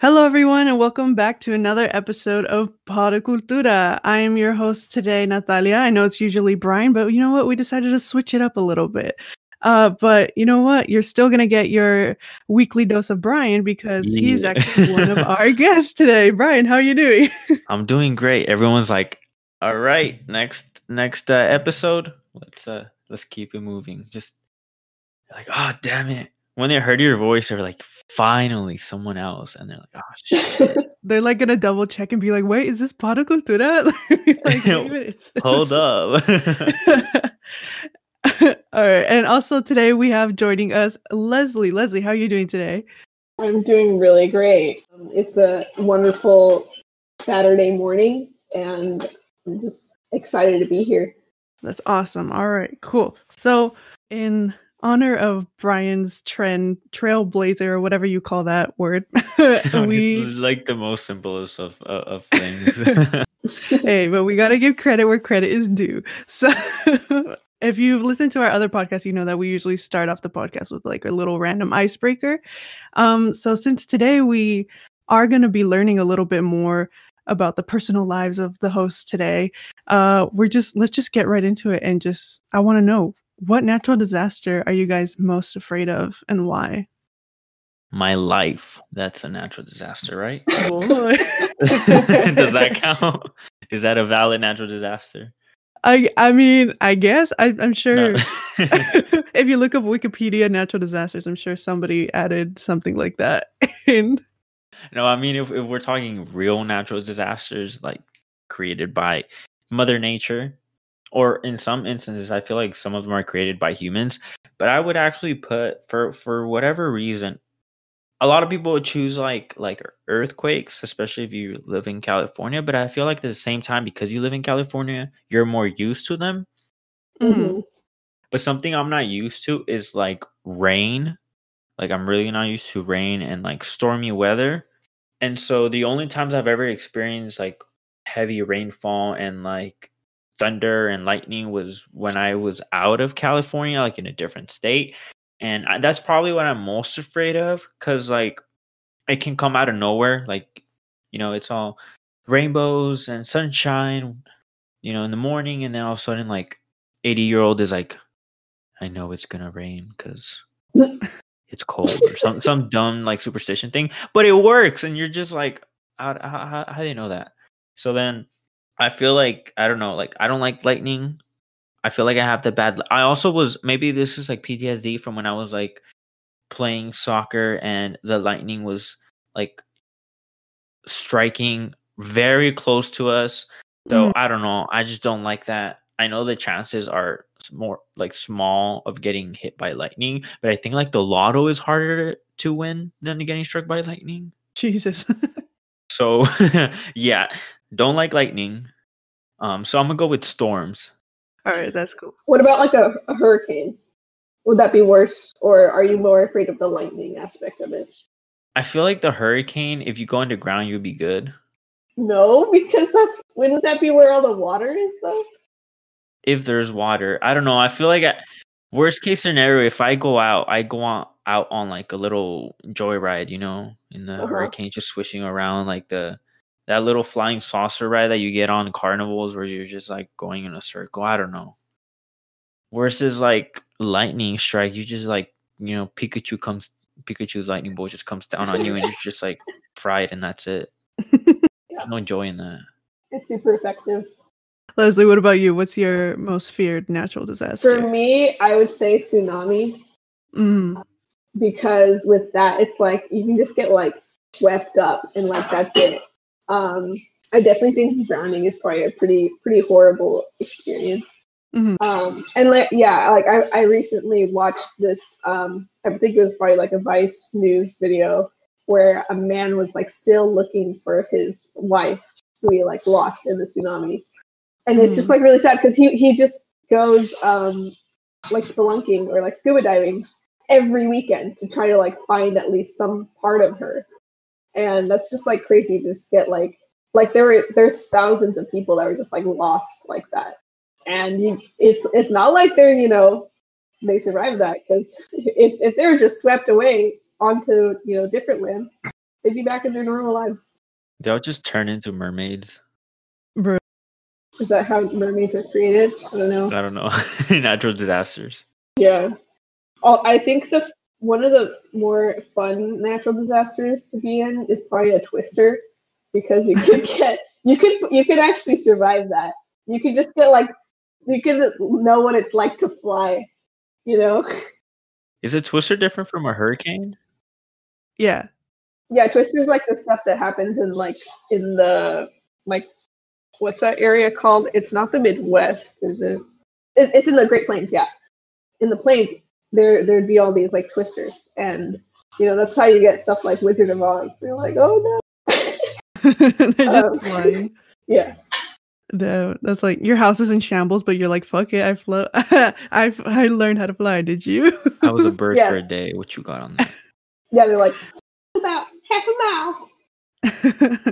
Hello, everyone, and welcome back to another episode of Pada Cultura. I am your host today, Natalia. I know it's usually Brian, but you know what? We decided to switch it up a little bit. Uh, but you know what? You're still going to get your weekly dose of Brian because yeah. he's actually one of our guests today. Brian, how are you doing? I'm doing great. Everyone's like, all right, next next uh, episode, let's uh let's keep it moving. Just like, oh damn it when they heard your voice, they were like, finally someone else. And they're like, oh shit. they're like gonna double check and be like, wait, is this Pada Cultura? like, Hold up. All right. And also today we have joining us Leslie. Leslie, how are you doing today? I'm doing really great. Um, it's a wonderful Saturday morning and I'm just excited to be here. That's awesome. All right, cool. So in honor of Brian's trend trailblazer or whatever you call that word. we like the most simplest of uh, of things. hey, but we got to give credit where credit is due. So if you've listened to our other podcasts, you know that we usually start off the podcast with like a little random icebreaker. Um so since today we are going to be learning a little bit more about the personal lives of the hosts today. Uh, we're just let's just get right into it and just I want to know what natural disaster are you guys most afraid of and why? My life. That's a natural disaster, right? Oh, Does that count? Is that a valid natural disaster? I I mean, I guess I, am sure. No. if you look up Wikipedia natural disasters, I'm sure somebody added something like that in. No, I mean, if, if we're talking real natural disasters, like created by Mother Nature, or in some instances i feel like some of them are created by humans but i would actually put for for whatever reason a lot of people would choose like like earthquakes especially if you live in california but i feel like at the same time because you live in california you're more used to them. Mm-hmm. but something i'm not used to is like rain. Like i'm really not used to rain and like stormy weather. And so the only times i've ever experienced like heavy rainfall and like thunder and lightning was when I was out of California, like in a different state. And I, that's probably what I'm most afraid of because, like, it can come out of nowhere. Like, you know, it's all rainbows and sunshine, you know, in the morning. And then all of a sudden, like, 80 year old is like, I know it's going to rain because it's cold or some, some dumb, like, superstition thing. But it works. And you're just like, how, how, how do you know that? So then I feel like I don't know, like I don't like lightning. I feel like I have the bad. I also was maybe this is like PTSD from when I was like playing soccer and the lightning was like striking very close to us. So mm. I don't know. I just don't like that. I know the chances are more like small of getting hit by lightning, but I think like the lotto is harder to win than getting struck by lightning. Jesus. so yeah, don't like lightning. Um, so I'm gonna go with storms. All right, that's cool. What about like a, a hurricane? Would that be worse, or are you more afraid of the lightning aspect of it? I feel like the hurricane, if you go underground, you'd be good. No, because that's wouldn't that be where all the water is though? If there's water, I don't know. I feel like I, worst case scenario, if I go out, I go on, out on like a little joyride, you know, in the uh-huh. hurricane, just swishing around like the that little flying saucer ride that you get on carnivals where you're just like going in a circle. I don't know. Versus like lightning strike, you just like you know Pikachu comes, Pikachu's lightning bolt just comes down on you and you're just like fried and that's it. yeah. There's no joy in that. It's super effective. Leslie, what about you? What's your most feared natural disaster? For me, I would say tsunami. Mm. Because with that, it's like you can just get like swept up and like that's it. Um, I definitely think drowning is probably a pretty pretty horrible experience. Mm-hmm. Um, and like yeah, like I, I recently watched this. Um, I think it was probably like a Vice News video where a man was like still looking for his wife who he like lost in the tsunami, and mm-hmm. it's just mm. like really sad because he he just goes um like spelunking or like scuba diving every weekend to try to like find at least some part of her and that's just like crazy to just get like like there were there's thousands of people that were just like lost like that and you, it's it's not like they're you know they survived that because if, if they were just swept away onto you know different land they'd be back in their normal lives. They'll just turn into mermaids. Bro. Is that how mermaids are created? I don't know. I don't know. Natural disasters. Yeah. Oh, I think the one of the more fun natural disasters to be in is probably a twister because you could get you could you could actually survive that. You could just get like you could know what it's like to fly. You know. Is a twister different from a hurricane? Yeah. Yeah, twister is like the stuff that happens in like in the like what's that area called? It's not the Midwest, is it? it it's in the Great Plains, yeah. In the plains, there there'd be all these like twisters, and you know that's how you get stuff like Wizard of Oz. They're like, oh no, they're just um, flying. Yeah. No, that's like your house is in shambles, but you're like, fuck it, I float. I I learned how to fly. Did you? I was a bird yeah. for a day. What you got on that? Yeah, they're like about half a mile.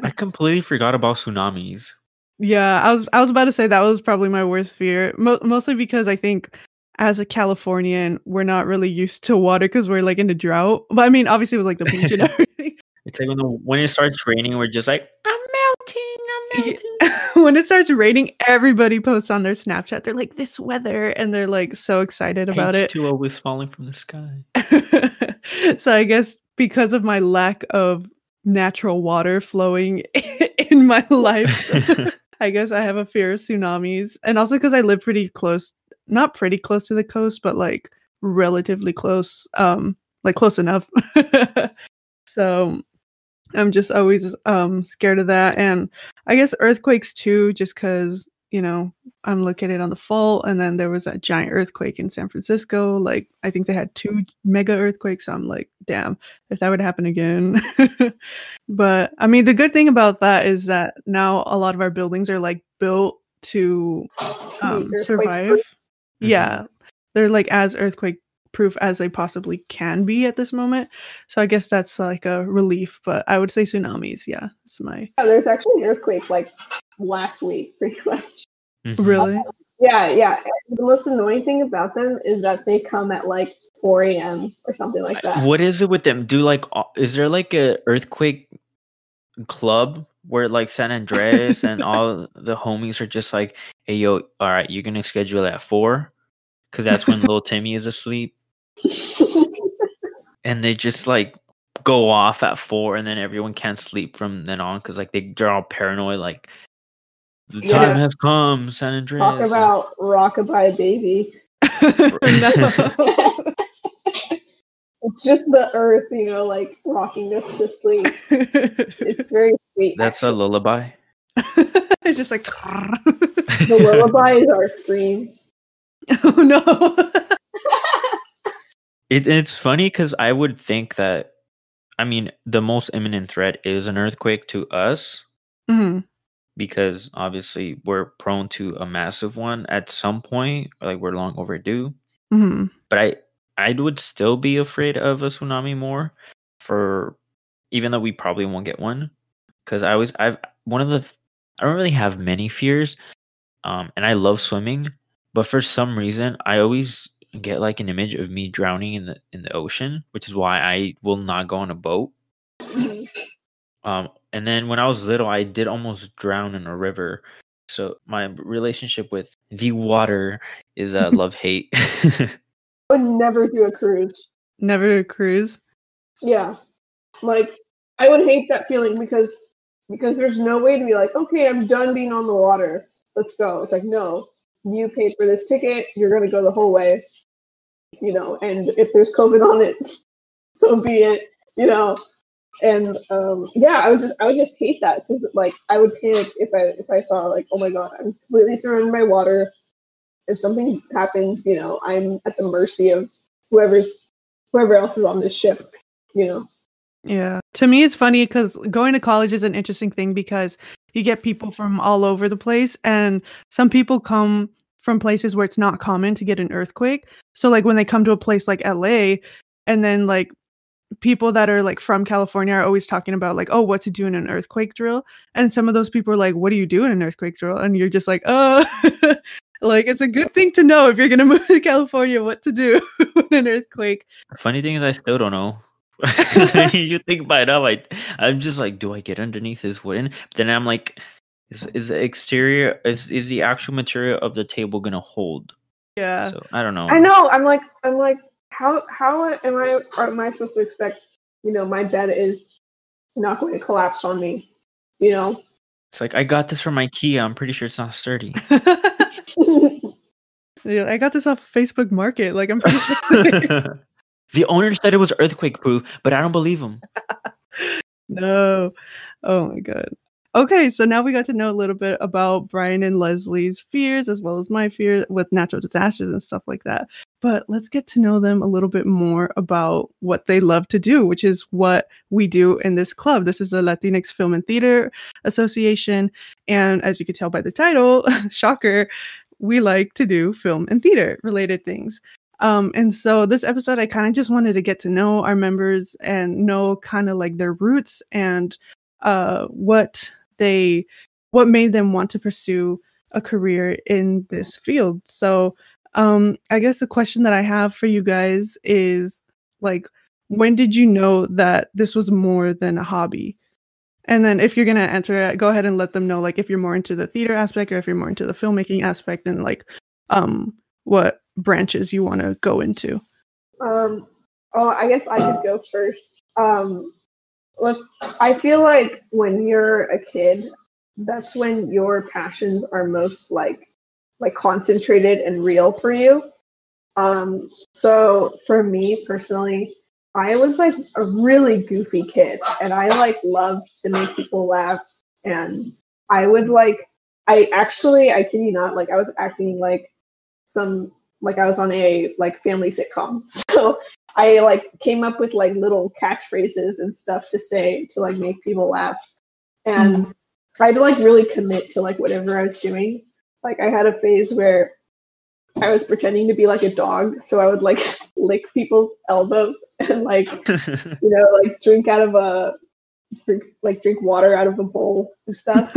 I completely forgot about tsunamis. Yeah, I was I was about to say that was probably my worst fear, Mo- mostly because I think as a Californian, we're not really used to water because we're like in the drought. But I mean, obviously with like the beach and everything. It's like when the, when it starts raining, we're just like, I'm melting, I'm melting. When it starts raining, everybody posts on their Snapchat. They're like, this weather, and they're like so excited about H2O it. H2O is falling from the sky. so I guess because of my lack of natural water flowing in my life. I guess I have a fear of tsunamis. And also because I live pretty close not pretty close to the coast, but like relatively close, um, like close enough. so I'm just always um scared of that. And I guess earthquakes too, just because, you know, I'm located on the fault and then there was a giant earthquake in San Francisco. Like I think they had two mega earthquakes. So I'm like, damn, if that would happen again. but I mean the good thing about that is that now a lot of our buildings are like built to um, survive Mm-hmm. Yeah. They're like as earthquake proof as they possibly can be at this moment. So I guess that's like a relief, but I would say tsunamis. Yeah, it's my. Yeah, there's actually an earthquake like last week, pretty much. Mm-hmm. Really? Yeah, yeah. The most annoying thing about them is that they come at like 4 a.m. or something like that. What is it with them? Do like, is there like a earthquake club where like San Andreas and all the homies are just like, hey, yo, all right, you're going to schedule at four? because that's when little Timmy is asleep. and they just like go off at four, and then everyone can't sleep from then on because like they, they're all paranoid. Like the yeah. time has come, San Andreas. Talk about rockabye baby. it's just the earth, you know, like rocking us to sleep. It's very sweet. That's actually. a lullaby. it's just like the lullaby is our screams. Oh no. it, it's funny because I would think that, I mean, the most imminent threat is an earthquake to us. Mm-hmm. Because obviously we're prone to a massive one at some point, like we're long overdue. Mm-hmm. But I, I would still be afraid of a tsunami more, for even though we probably won't get one. Because I always I've one of the, I don't really have many fears, um, and I love swimming. But for some reason, I always get like an image of me drowning in the in the ocean, which is why I will not go on a boat. Mm-hmm. um, and then when I was little, I did almost drown in a river. So my relationship with the water is a uh, love hate. I would never do a cruise. Never do a cruise. Yeah, like I would hate that feeling because because there's no way to be like, okay, I'm done being on the water. Let's go. It's like no, you paid for this ticket, you're going to go the whole way, you know, and if there's COVID on it, so be it, you know. And um, yeah, I would just I would just hate that because like I would panic if I if I saw like oh my god I'm completely surrounded by water. If something happens, you know I'm at the mercy of whoever's whoever else is on this ship, you know. Yeah. To me, it's funny because going to college is an interesting thing because you get people from all over the place, and some people come from places where it's not common to get an earthquake. So like when they come to a place like LA and then like people that are like from California are always talking about like, oh, what to do in an earthquake drill. And some of those people are like, what do you do in an earthquake drill? And you're just like, oh, like it's a good thing to know if you're gonna move to California what to do in an earthquake. Funny thing is, I still don't know. you think by now, I I'm just like, do I get underneath this wooden? But then I'm like, is is the exterior is is the actual material of the table gonna hold? Yeah. So I don't know. I know. I'm like, I'm like, how how am I am I supposed to expect? You know, my bed is not going to collapse on me. You know. It's like I got this from IKEA. I'm pretty sure it's not sturdy. yeah, I got this off Facebook Market. Like I'm pretty sure. The owner said it was earthquake proof, but I don't believe him. no. Oh my god. Okay, so now we got to know a little bit about Brian and Leslie's fears as well as my fear with natural disasters and stuff like that. But let's get to know them a little bit more about what they love to do, which is what we do in this club. This is the Latinx Film and Theater Association. And as you can tell by the title, shocker, we like to do film and theater related things. Um, and so this episode, I kind of just wanted to get to know our members and know kind of like their roots and uh, what they what made them want to pursue a career in this field. So um I guess the question that I have for you guys is like when did you know that this was more than a hobby? And then if you're gonna answer it, go ahead and let them know like if you're more into the theater aspect or if you're more into the filmmaking aspect and like um what branches you want to go into. Um oh I guess I could go first. Um look, I feel like when you're a kid, that's when your passions are most like like concentrated and real for you. Um, so for me personally, I was like a really goofy kid, and I like loved to make people laugh, and I would like I actually I kid you not like I was acting like some like I was on a like family sitcom. So I like came up with like little catchphrases and stuff to say to like make people laugh, and mm. tried to like really commit to like whatever I was doing. Like I had a phase where I was pretending to be like a dog, so I would like lick people's elbows and like you know like drink out of a drink like drink water out of a bowl and stuff.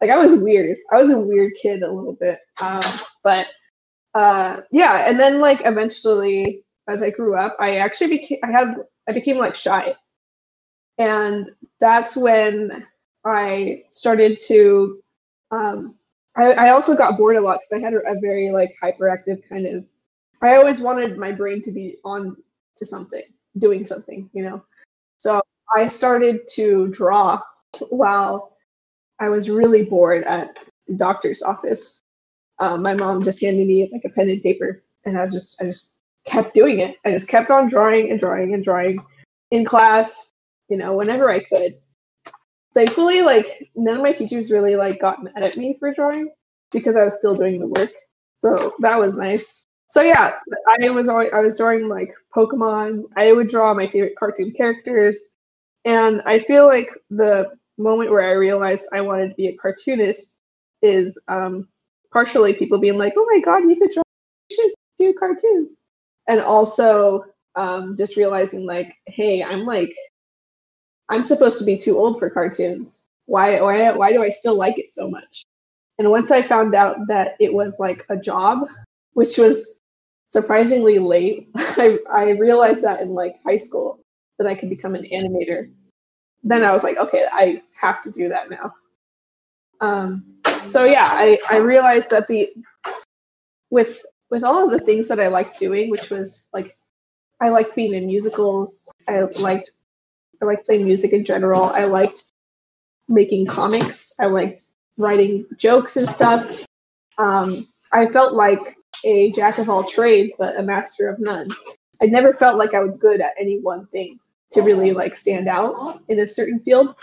like I was weird. I was a weird kid a little bit, um, but uh, yeah. And then like eventually as I grew up, I actually became I have I became like shy. And that's when I started to um I, I also got bored a lot because I had a, a very like hyperactive kind of I always wanted my brain to be on to something, doing something, you know. So I started to draw while I was really bored at the doctor's office. Um, my mom just handed me like a pen and paper, and I just I just kept doing it. I just kept on drawing and drawing and drawing in class, you know, whenever I could. Thankfully, like none of my teachers really like got mad at me for drawing because I was still doing the work. So that was nice. So yeah, I was always I was drawing like Pokemon. I would draw my favorite cartoon characters. And I feel like the moment where I realized I wanted to be a cartoonist is um, partially people being like, "Oh my god, you could draw, you should do cartoons." and also um, just realizing like, hey, I'm like, I'm supposed to be too old for cartoons. Why, why, why do I still like it so much? And once I found out that it was like a job, which was surprisingly late, I, I realized that in like high school that I could become an animator. Then I was like, okay, I have to do that now. Um, so yeah, I, I realized that the with with all of the things that I liked doing, which was like I liked being in musicals. I liked I liked playing music in general. I liked making comics. I liked writing jokes and stuff. Um, I felt like a jack of all trades, but a master of none. I never felt like I was good at any one thing to really like stand out in a certain field.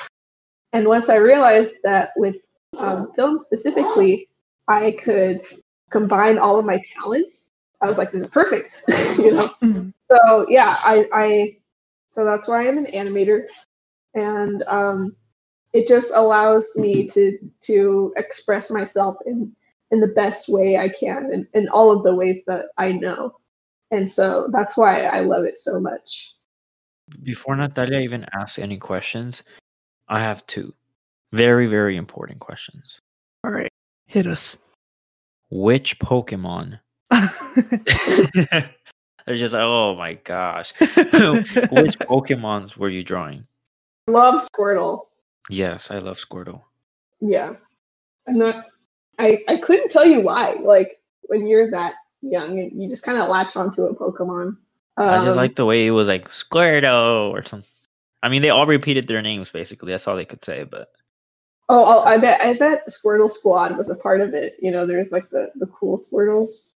And once I realized that with um, film specifically, I could combine all of my talents, I was like, this is perfect, you know. Mm-hmm. So yeah, I, I so that's why I'm an animator, and um, it just allows me to to express myself in in the best way I can, in, in all of the ways that I know, and so that's why I love it so much. Before Natalia even asks any questions, I have two very very important questions. All right, hit us which Pokemon They're just like, oh my gosh. Which Pokemons were you drawing? Love Squirtle. Yes, I love Squirtle. Yeah. I'm not I, I couldn't tell you why. Like when you're that young you just kind of latch onto a Pokemon. Um, I just um, like the way it was like Squirtle or something. I mean, they all repeated their names basically. That's all they could say. But oh, oh, I bet I bet Squirtle Squad was a part of it. You know, there's like the the cool Squirtles.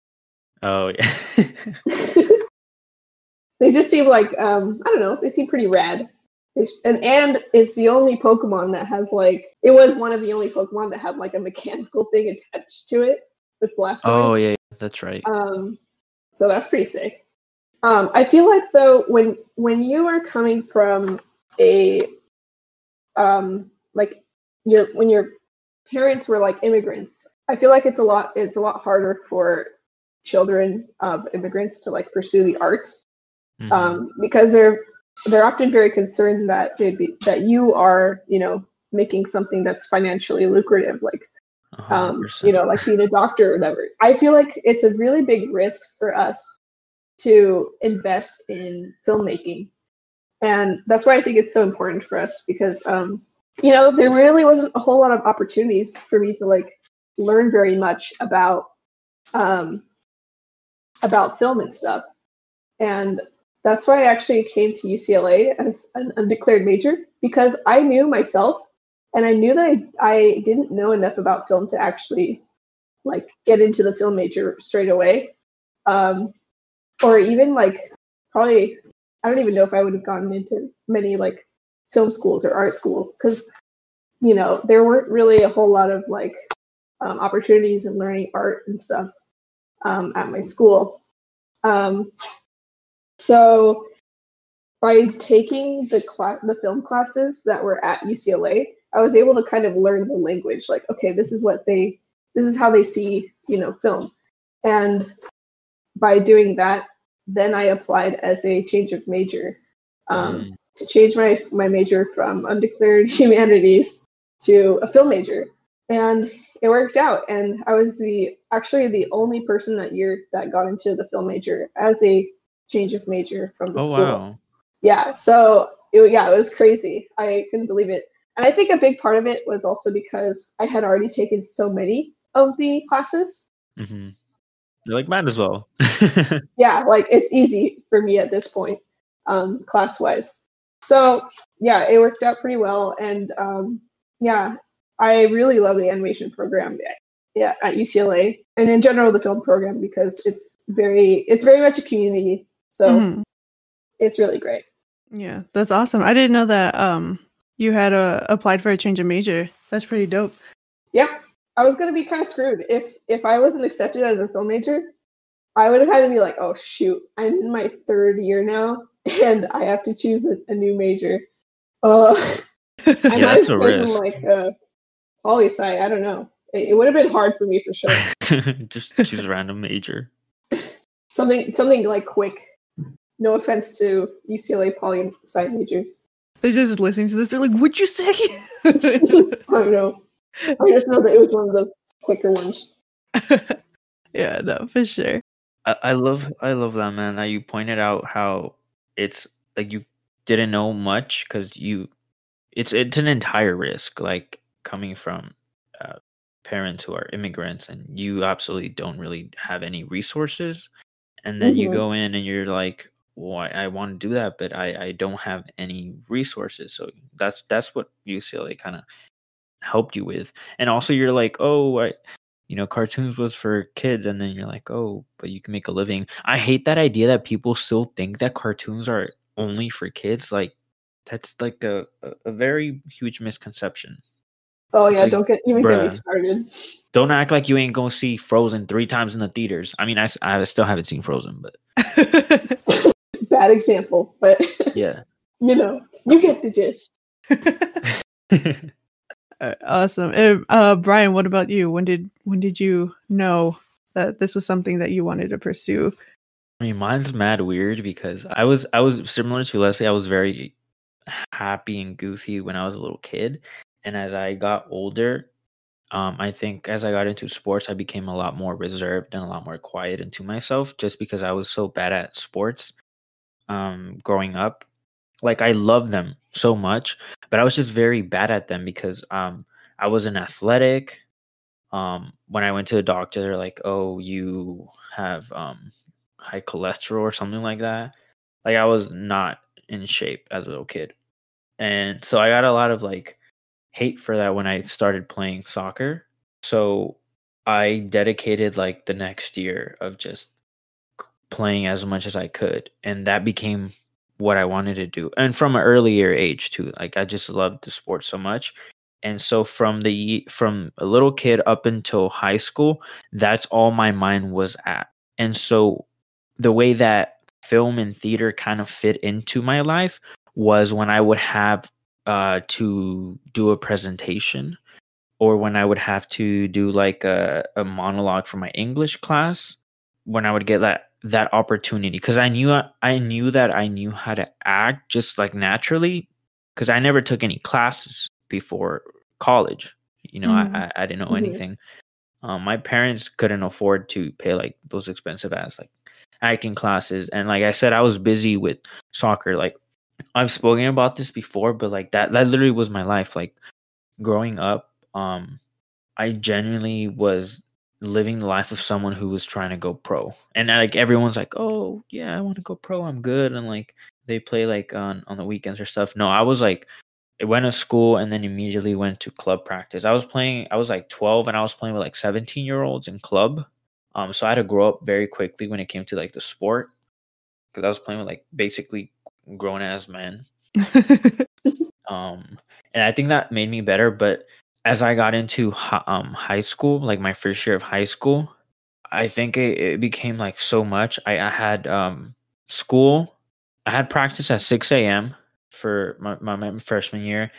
Oh yeah. they just seem like um I don't know. They seem pretty rad. And and it's the only Pokemon that has like it was one of the only Pokemon that had like a mechanical thing attached to it with Blastoise. Oh yeah, that's right. Um, so that's pretty sick. Um, I feel like though when when you are coming from a um like your when your parents were like immigrants, I feel like it's a lot it's a lot harder for children of immigrants to like pursue the arts mm-hmm. um, because they're they're often very concerned that they'd be that you are you know making something that's financially lucrative like um, you know like being a doctor or whatever. I feel like it's a really big risk for us to invest in filmmaking. And that's why i think it's so important for us because um, you know there really wasn't a whole lot of opportunities for me to like learn very much about um, about film and stuff. And that's why I actually came to UCLA as an undeclared major because I knew myself and I knew that I, I didn't know enough about film to actually like get into the film major straight away. Um, or even like probably I don't even know if I would have gotten into many like film schools or art schools because you know there weren't really a whole lot of like um, opportunities in learning art and stuff um, at my school. Um, so by taking the class, the film classes that were at UCLA, I was able to kind of learn the language. Like, okay, this is what they, this is how they see, you know, film. And by doing that, then I applied as a change of major um, mm. To change my my major from undeclared humanities to a film major. And it worked out. And i was the actually the only person that year that got into the film major as a change of major from the oh, school. wow. yeah so it, yeah it was crazy. I couldn't believe it. And i think a big part of it was also because i had already taken so many of the classes. Mm-hmm. you're like might as well. Yeah like it's easy for me at this point um class wise so yeah it worked out pretty well and um yeah I really love the animation program yeah, at UCLA and in general the film program because it's very it's very much a community. So mm-hmm. it's really great. Yeah, that's awesome. I didn't know that um you had uh, applied for a change of major. That's pretty dope. Yeah. I was gonna be kind of screwed if if I wasn't accepted as a film major. I would have had to be like, oh shoot, I'm in my third year now, and I have to choose a, a new major. Uh, yeah, that's a risk. Like, uh, poli sci. I don't know. It, it would have been hard for me for sure. Just choose a random major. something something like quick. No offense to UCLA poli sci majors. They're just listening to this. They're like, "Would you say?" I don't know. I just know that it was one of the quicker ones. yeah, no, for sure. I, I love I love that man. That you pointed out how it's like you didn't know much because you it's it's an entire risk. Like coming from uh, parents who are immigrants and you absolutely don't really have any resources and then mm-hmm. you go in and you're like well I, I want to do that but I, I don't have any resources so that's that's what ucla kind of helped you with and also you're like oh I, you know cartoons was for kids and then you're like oh but you can make a living i hate that idea that people still think that cartoons are only for kids like that's like a, a very huge misconception Oh yeah, like, don't get even bruh, get me started. Don't act like you ain't gonna see Frozen three times in the theaters. I mean, I, I still haven't seen Frozen, but bad example. But yeah, you know, you get the gist. uh, awesome, uh, Brian. What about you? When did when did you know that this was something that you wanted to pursue? I mean, mine's mad weird because I was I was similar to Leslie. I was very happy and goofy when I was a little kid, and as I got older, um, I think as I got into sports, I became a lot more reserved and a lot more quiet into myself just because I was so bad at sports um, growing up. Like I love them so much, but I was just very bad at them because um, I wasn't athletic. Um, when I went to the doctor, they're like, "Oh, you have um, high cholesterol or something like that." Like I was not in shape as a little kid, and so I got a lot of like hate for that when I started playing soccer. So I dedicated like the next year of just playing as much as I could. And that became what I wanted to do. And from an earlier age too. Like I just loved the sport so much. And so from the from a little kid up until high school, that's all my mind was at. And so the way that film and theater kind of fit into my life was when I would have uh, to do a presentation or when I would have to do like a, a monologue for my English class, when I would get that that opportunity because I knew I knew that I knew how to act just like naturally because I never took any classes before college. You know, mm-hmm. I, I didn't know mm-hmm. anything. Um, my parents couldn't afford to pay like those expensive ass like acting classes, and like I said, I was busy with soccer. Like I've spoken about this before, but like that that literally was my life. Like growing up, um, I genuinely was living the life of someone who was trying to go pro. And like everyone's like, "Oh, yeah, I want to go pro. I'm good." And like they play like on on the weekends or stuff. No, I was like I went to school and then immediately went to club practice. I was playing I was like 12 and I was playing with like 17 year olds in club. Um so I had to grow up very quickly when it came to like the sport cuz I was playing with like basically grown ass men. um and I think that made me better, but as I got into um, high school, like my first year of high school, I think it, it became like so much. I, I had um, school, I had practice at 6 a.m. for my, my, my freshman year.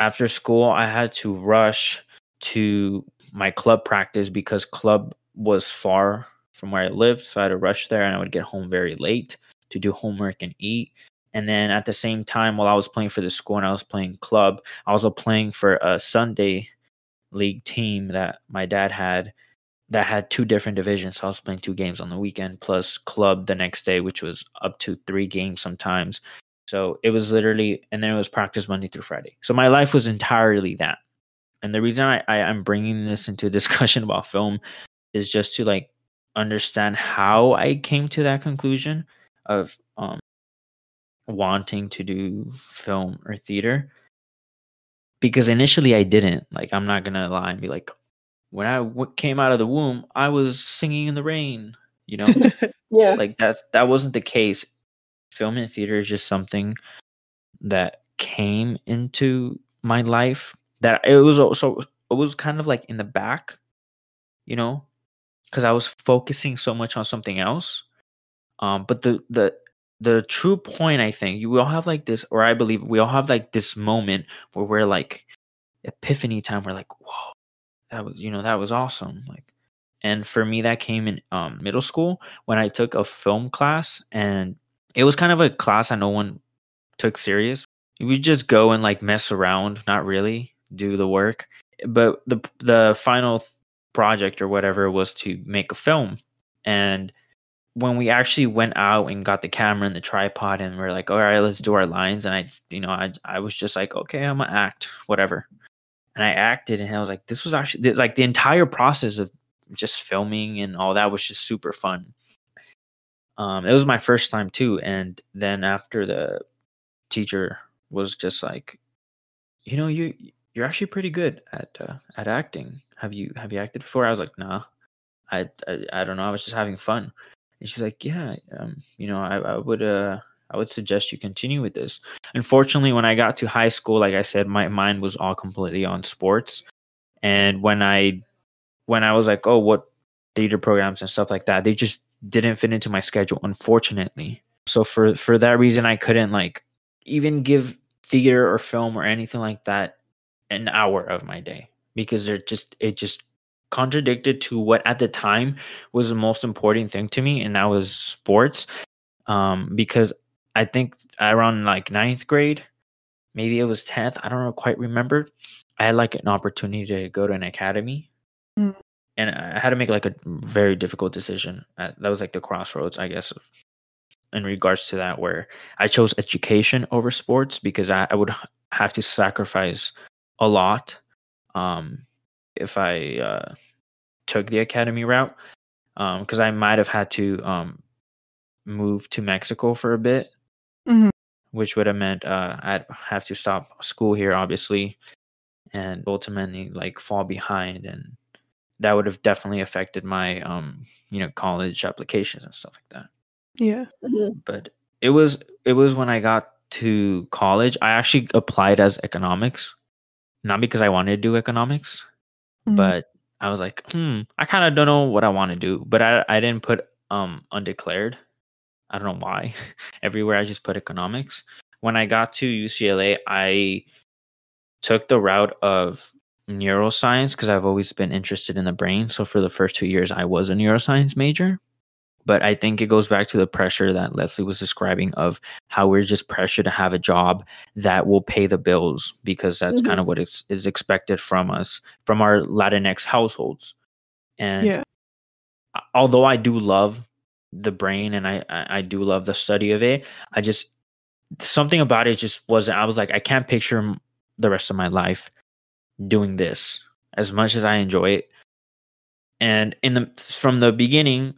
After school, I had to rush to my club practice because club was far from where I lived. So I had to rush there and I would get home very late to do homework and eat. And then at the same time, while I was playing for the school and I was playing club, I was playing for a Sunday league team that my dad had that had two different divisions. So I was playing two games on the weekend plus club the next day, which was up to three games sometimes. So it was literally, and then it was practice Monday through Friday. So my life was entirely that. And the reason I, I am bringing this into discussion about film is just to like understand how I came to that conclusion of wanting to do film or theater because initially I didn't. Like, I'm not gonna lie and be like, when I w- came out of the womb, I was singing in the rain. You know, yeah, like that's that wasn't the case. Film and theater is just something that came into my life. That it was also it was kind of like in the back, you know, because I was focusing so much on something else. Um, but the the the true point i think we all have like this or i believe we all have like this moment where we're like epiphany time we're like whoa that was you know that was awesome like and for me that came in um, middle school when i took a film class and it was kind of a class that no one took serious. We just go and like mess around not really do the work but the the final project or whatever was to make a film and when we actually went out and got the camera and the tripod and we're like, all right, let's do our lines. And I, you know, I, I was just like, okay, I'm gonna act, whatever. And I acted and I was like, this was actually like the entire process of just filming and all that was just super fun. Um, it was my first time too. And then after the teacher was just like, you know, you, you're actually pretty good at, uh, at acting. Have you, have you acted before? I was like, nah, I, I, I don't know. I was just having fun and she's like, yeah, um, you know, I, I would, uh, I would suggest you continue with this. Unfortunately, when I got to high school, like I said, my mind was all completely on sports. And when I, when I was like, oh, what theater programs and stuff like that, they just didn't fit into my schedule, unfortunately. So for for that reason, I couldn't like even give theater or film or anything like that an hour of my day because they're just it just contradicted to what at the time was the most important thing to me, and that was sports. Um, because I think around like ninth grade, maybe it was tenth, I don't know, quite remember. I had like an opportunity to go to an academy, Mm. and I had to make like a very difficult decision. Uh, that was like the crossroads, I guess, in regards to that, where I chose education over sports because I, I would have to sacrifice a lot um, if I uh, took the academy route. Because I might have had to um, move to Mexico for a bit, Mhm. which would have meant uh, I'd have to stop school here, obviously, and ultimately like fall behind, and that would have definitely affected my um, you know college applications and stuff like that Yeah. Mhm. but it was it was when I got to college. I actually applied as economics, not because I wanted to do economics, Mhm. but I was like, hmm, I kind of don't know what I want to do. But I I didn't put um undeclared. I don't know why. Everywhere I just put economics. When I got to UCLA, I took the route of neuroscience because I've always been interested in the brain. So for the first two years, I was a neuroscience major but I think it goes back to the pressure that Leslie was describing of how we're just pressured to have a job that will pay the bills because that's Mhm. kind of what is, is expected from us from our Latinx households. And Yeah. although I do love the brain and I, I I do love the study of it, I just something about it just wasn't. I was like, I can't picture the rest of my life doing this as much as I enjoy it. And in the from the beginning,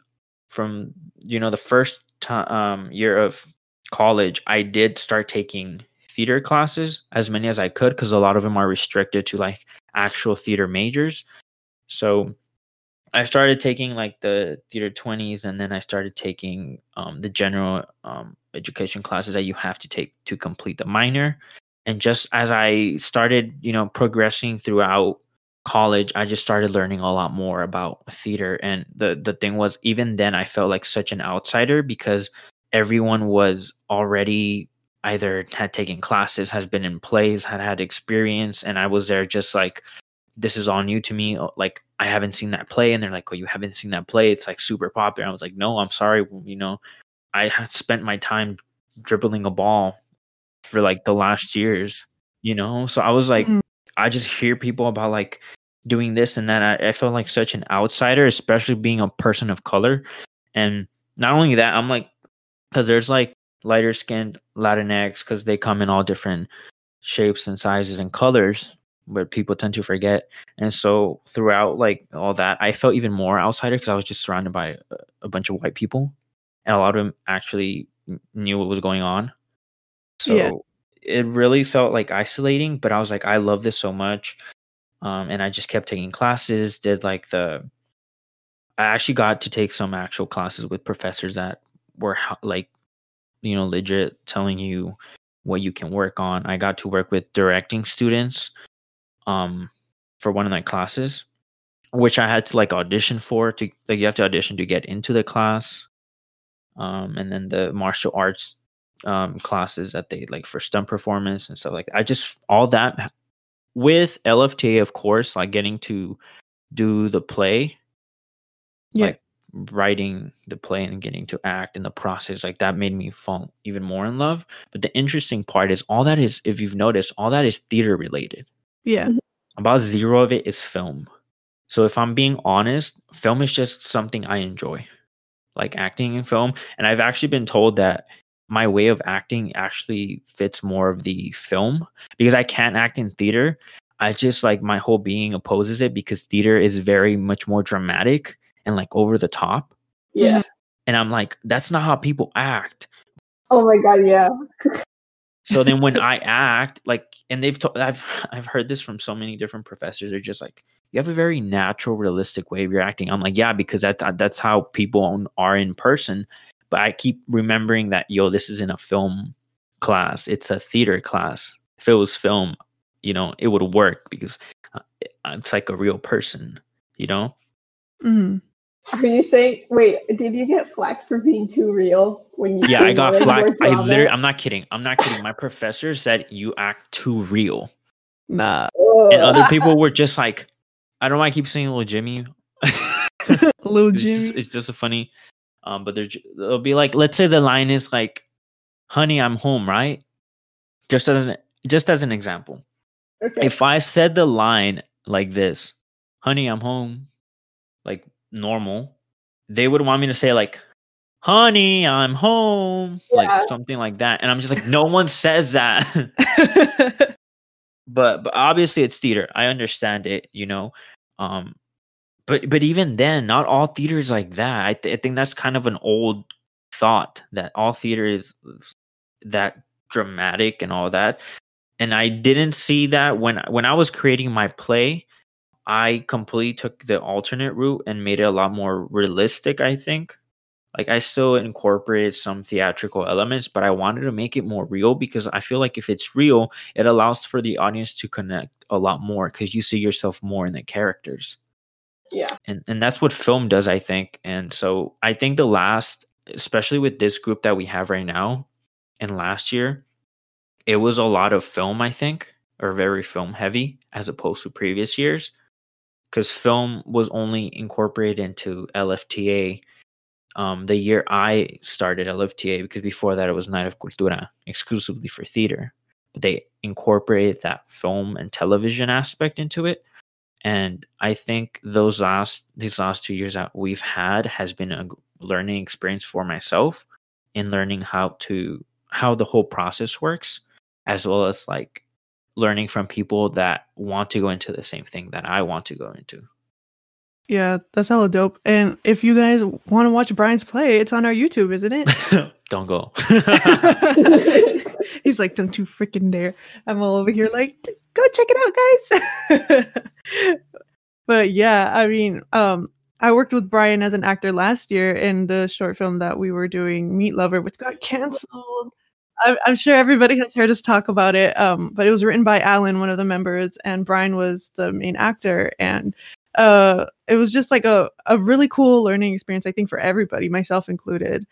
from you know the first time um, year of college, I did start taking theater classes as many as I could because a lot of them are restricted to like actual theater majors. So I started taking like the theater 20s and then I started taking um, the general um, education classes that you have to take to complete the minor. And just as I started, you know, progressing throughout college, I just started learning a lot more about theater. And the the thing was, even then, I felt like such an outsider because everyone was already either had taken classes, has been in plays, had had experience, and I was there just like this is all new to me. uh, Like I haven't seen that play, and they're like, "Oh, you haven't seen that play? It's like super popular." I was like, "No, I'm sorry. You know, I had spent my time dribbling a ball for like the last years. You know, so I was like, Mhm. I just hear people about like doing this and that. I, I felt like such an outsider, especially being a person of color. And not only that, I'm like, because there's like lighter skinned Latinx, because they come in all different shapes and sizes and colors, but people tend to forget. And so throughout like all that, I felt even more outsider because I was just surrounded by a, bunch of white people, and a lot of them actually knew what was going on. So Yeah. It really felt like isolating, but I was like, I love this so much. Um, and I just kept taking classes, did like the I actually got to take some actual classes with professors that were like, you know, legit telling you what you can work on. I got to work with directing students um for one of my classes, which I had to like audition for to like you have to audition to get into the class. Um and then the martial arts um classes that they like for stunt performance and stuff like that. I just all that with LFTA of course, like getting to do the play Yeah. like writing the play and getting to act in the process like that made me fall even more in love but the interesting part is all that is if you've noticed all that is theater related Yeah. about zero of it is film so if i'm being honest film is just something i enjoy like acting in film and i've actually been told that my way of acting actually fits more of the film because i can't act in theater. I just like my whole being opposes it because theater is very much more dramatic and like over the top. Yeah. Mm-hmm. and i'm like that's not how people act. Oh my god, yeah. so then when i act like and they've to- i've i've heard this from so many different professors they're just like you have a very natural realistic way of your acting. I'm like yeah because that that's how people are in person but i keep remembering that yo this is in a film class it's a theater class if it was film you know it would work because uh, it's like a real person you know Mhm. Are you saying? Wait, did you get flack for being too real when you? yeah i got the flack i literally i'm not kidding i'm not kidding my professor said you act too real Nah. and other people were just like i don't know why i keep saying little jimmy Little it's, just, Jimmy. it's just a funny um but they're they'll be like let's say the line is like honey i'm home right just as an just as an example Okay. If I said the line like this, honey, I'm home, like normal, they would want me to say like, honey, I'm home, yeah. like something like that. And I'm just like, no one says that. but but obviously it's theater. I understand it, you know. Um but but even then, not all theater is like that. I, th- I think that's kind of an old thought that all theater is that dramatic and all that. And I didn't see that when when I was creating my play. I completely took the alternate route and made it a lot more realistic. I think like I still incorporated some theatrical elements, but I wanted to make it more real because I feel like if it's real, it allows for the audience to connect a lot more because you see yourself more in the characters. Yeah. And and that's what film does, I think. And so I think the last, especially with this group that we have right now, and last year, it was a lot of film, I think, or very film heavy as opposed to previous years. Because film was only incorporated into LFTA um, the year I started LFTA, because before that it was Night of Cultura exclusively for theater. But they incorporated that film and television aspect into it. And I think those last these last two years that we've had has been a learning experience for myself in learning how to how the whole process works, as well as like learning from people that want to go into the same thing that I want to go into. Yeah, that's hella dope. And if you guys want to watch Brian's play, it's on our YouTube, isn't it? don't go. He's like, don't you freaking dare. I'm all over here like, go check it out, guys. but yeah, I mean, um, I worked with Brian as an actor last year in the short film that we were doing, Meat Lover, which got canceled. I'm, sure everybody has heard us talk about it. Um, but it was written by Alan, one of the members, and Brian was the main actor. And uh it was just like a, a really cool learning experience i think for everybody myself included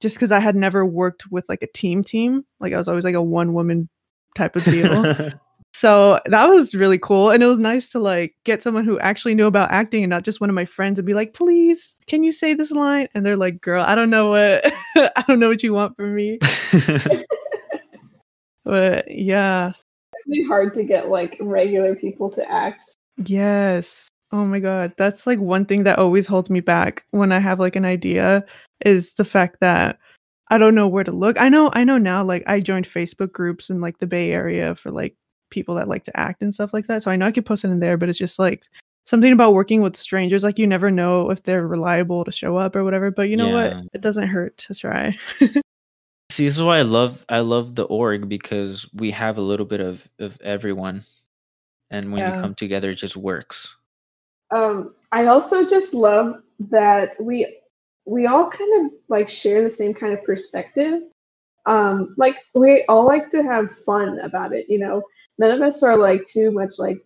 just because i had never worked with like a team team. Like i was always like a one woman type of deal. So that was really cool and it was nice to like get someone who actually knew about acting and not just one of my friends and be like please can you say this line? And they're like girl i don't know what i don't know what you want from me. But yeah. It's really hard to get like regular people to act. Yes. Oh my god, that's like one thing that always holds me back when I have like an idea is the fact that I don't know where to look. I know I know now like I joined Facebook groups in like the Bay Area for like people that like to act and stuff like that. So I know I could post it in there, but it's just like something about working with strangers like you never know if they're reliable to show up or whatever, but you know yeah. what? It doesn't hurt to try. See, this is why I love I love the org because we have a little bit of of everyone and when yeah. you come together it just works um, I also just love that we we all kind of like share the same kind of perspective. Um, like we all like to have fun about it, you know. None of us are like too much like,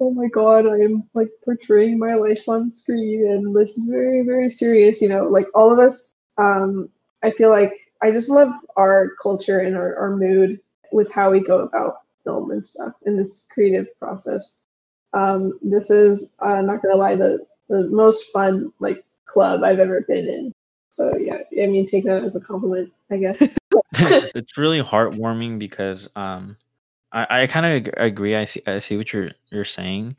oh my god, I am like portraying my life on screen and this is very, very serious, you know, like all of us um I feel like I just love our culture and our, our mood with how we go about film and stuff in this creative process. Um, this is uh, not gonna lie, the the most fun like club I've ever been in. So yeah, I mean, take that as a compliment, I guess. it's really heartwarming because um, I, I kind of agree. I see I see what you're you're saying.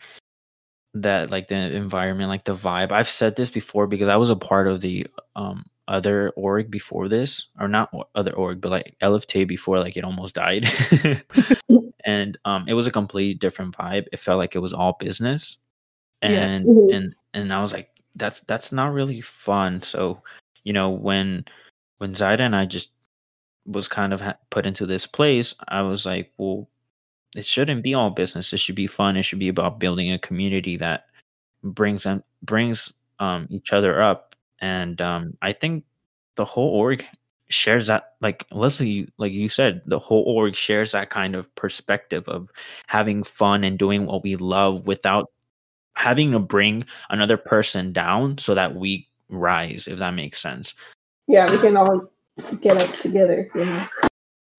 That like the environment, like the vibe. I've said this before because I was a part of the um other org before this, or not other org, but like LFT before like it almost died. and um, it was a completely different vibe. It felt like it was all business, and yeah. mm-hmm. and and I was like, that's that's not really fun. So, you know, when when Zaida and I just was kind of ha- put into this place, I was like, well, it shouldn't be all business. It should be fun. It should be about building a community that brings them brings um, each other up. And um, I think the whole org shares that like leslie like you said the whole org shares that kind of perspective of having fun and doing what we love without having to bring another person down so that we rise if that makes sense yeah we can all get up together you know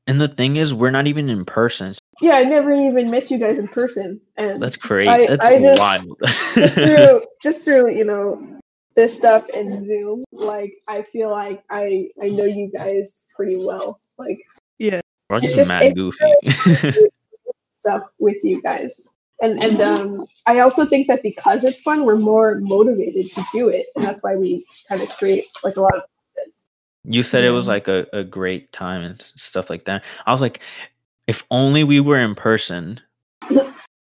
and the thing is we're not even in person yeah i never even met you guys in person and that's crazy I, that's I just, wild just through just through you know this stuff in Zoom, like I feel like I I know you guys pretty well. Like yeah, we're just, just mad goofy. so stuff with you guys. And and um, I also think that because it's fun, we're more motivated to do it, and that's why we kind of create like a lot of. You said it was like a, a great time and stuff like that. I was like, if only we were in person.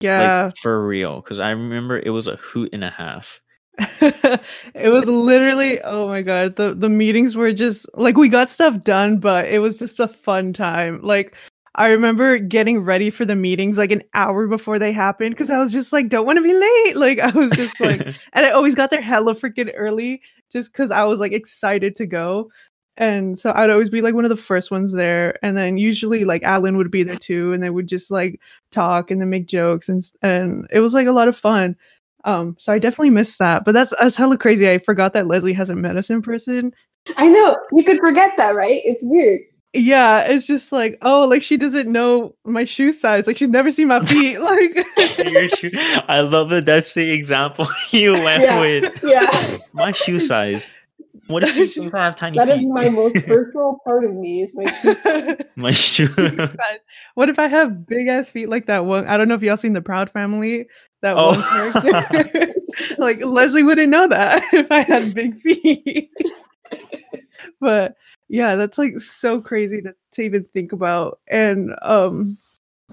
Yeah. Like, for real. Because I remember it was a hoot and a half. it was literally oh my god the the meetings were just like we got stuff done but it was just a fun time like i remember getting ready for the meetings like an hour before they happened because i was just like don't want to be late like i was just like and i always got there hella freaking early just because i was like excited to go and so I'd always be like one of the first ones there, and then usually like Alan would be there too, and they would just like talk and then make jokes, and and it was like a lot of fun. Um, so I definitely missed that, but that's that's hella crazy. I forgot that Leslie hasn't met us in person. I know you could forget that, right? It's weird. Yeah, it's just like oh, like she doesn't know my shoe size. Like she's never seen my feet. Like I love that. That's the example you went Yeah. with. Yeah, My shoe size. What if you think I have tiny that is feet? my most personal part of me is my shoe size. My shoe. what if I have big ass feet like that one? I don't know if y'all seen the Proud Family. That Oh. one character. like Leslie wouldn't know that if I had big feet. but yeah, that's like so crazy to, to even think about. And um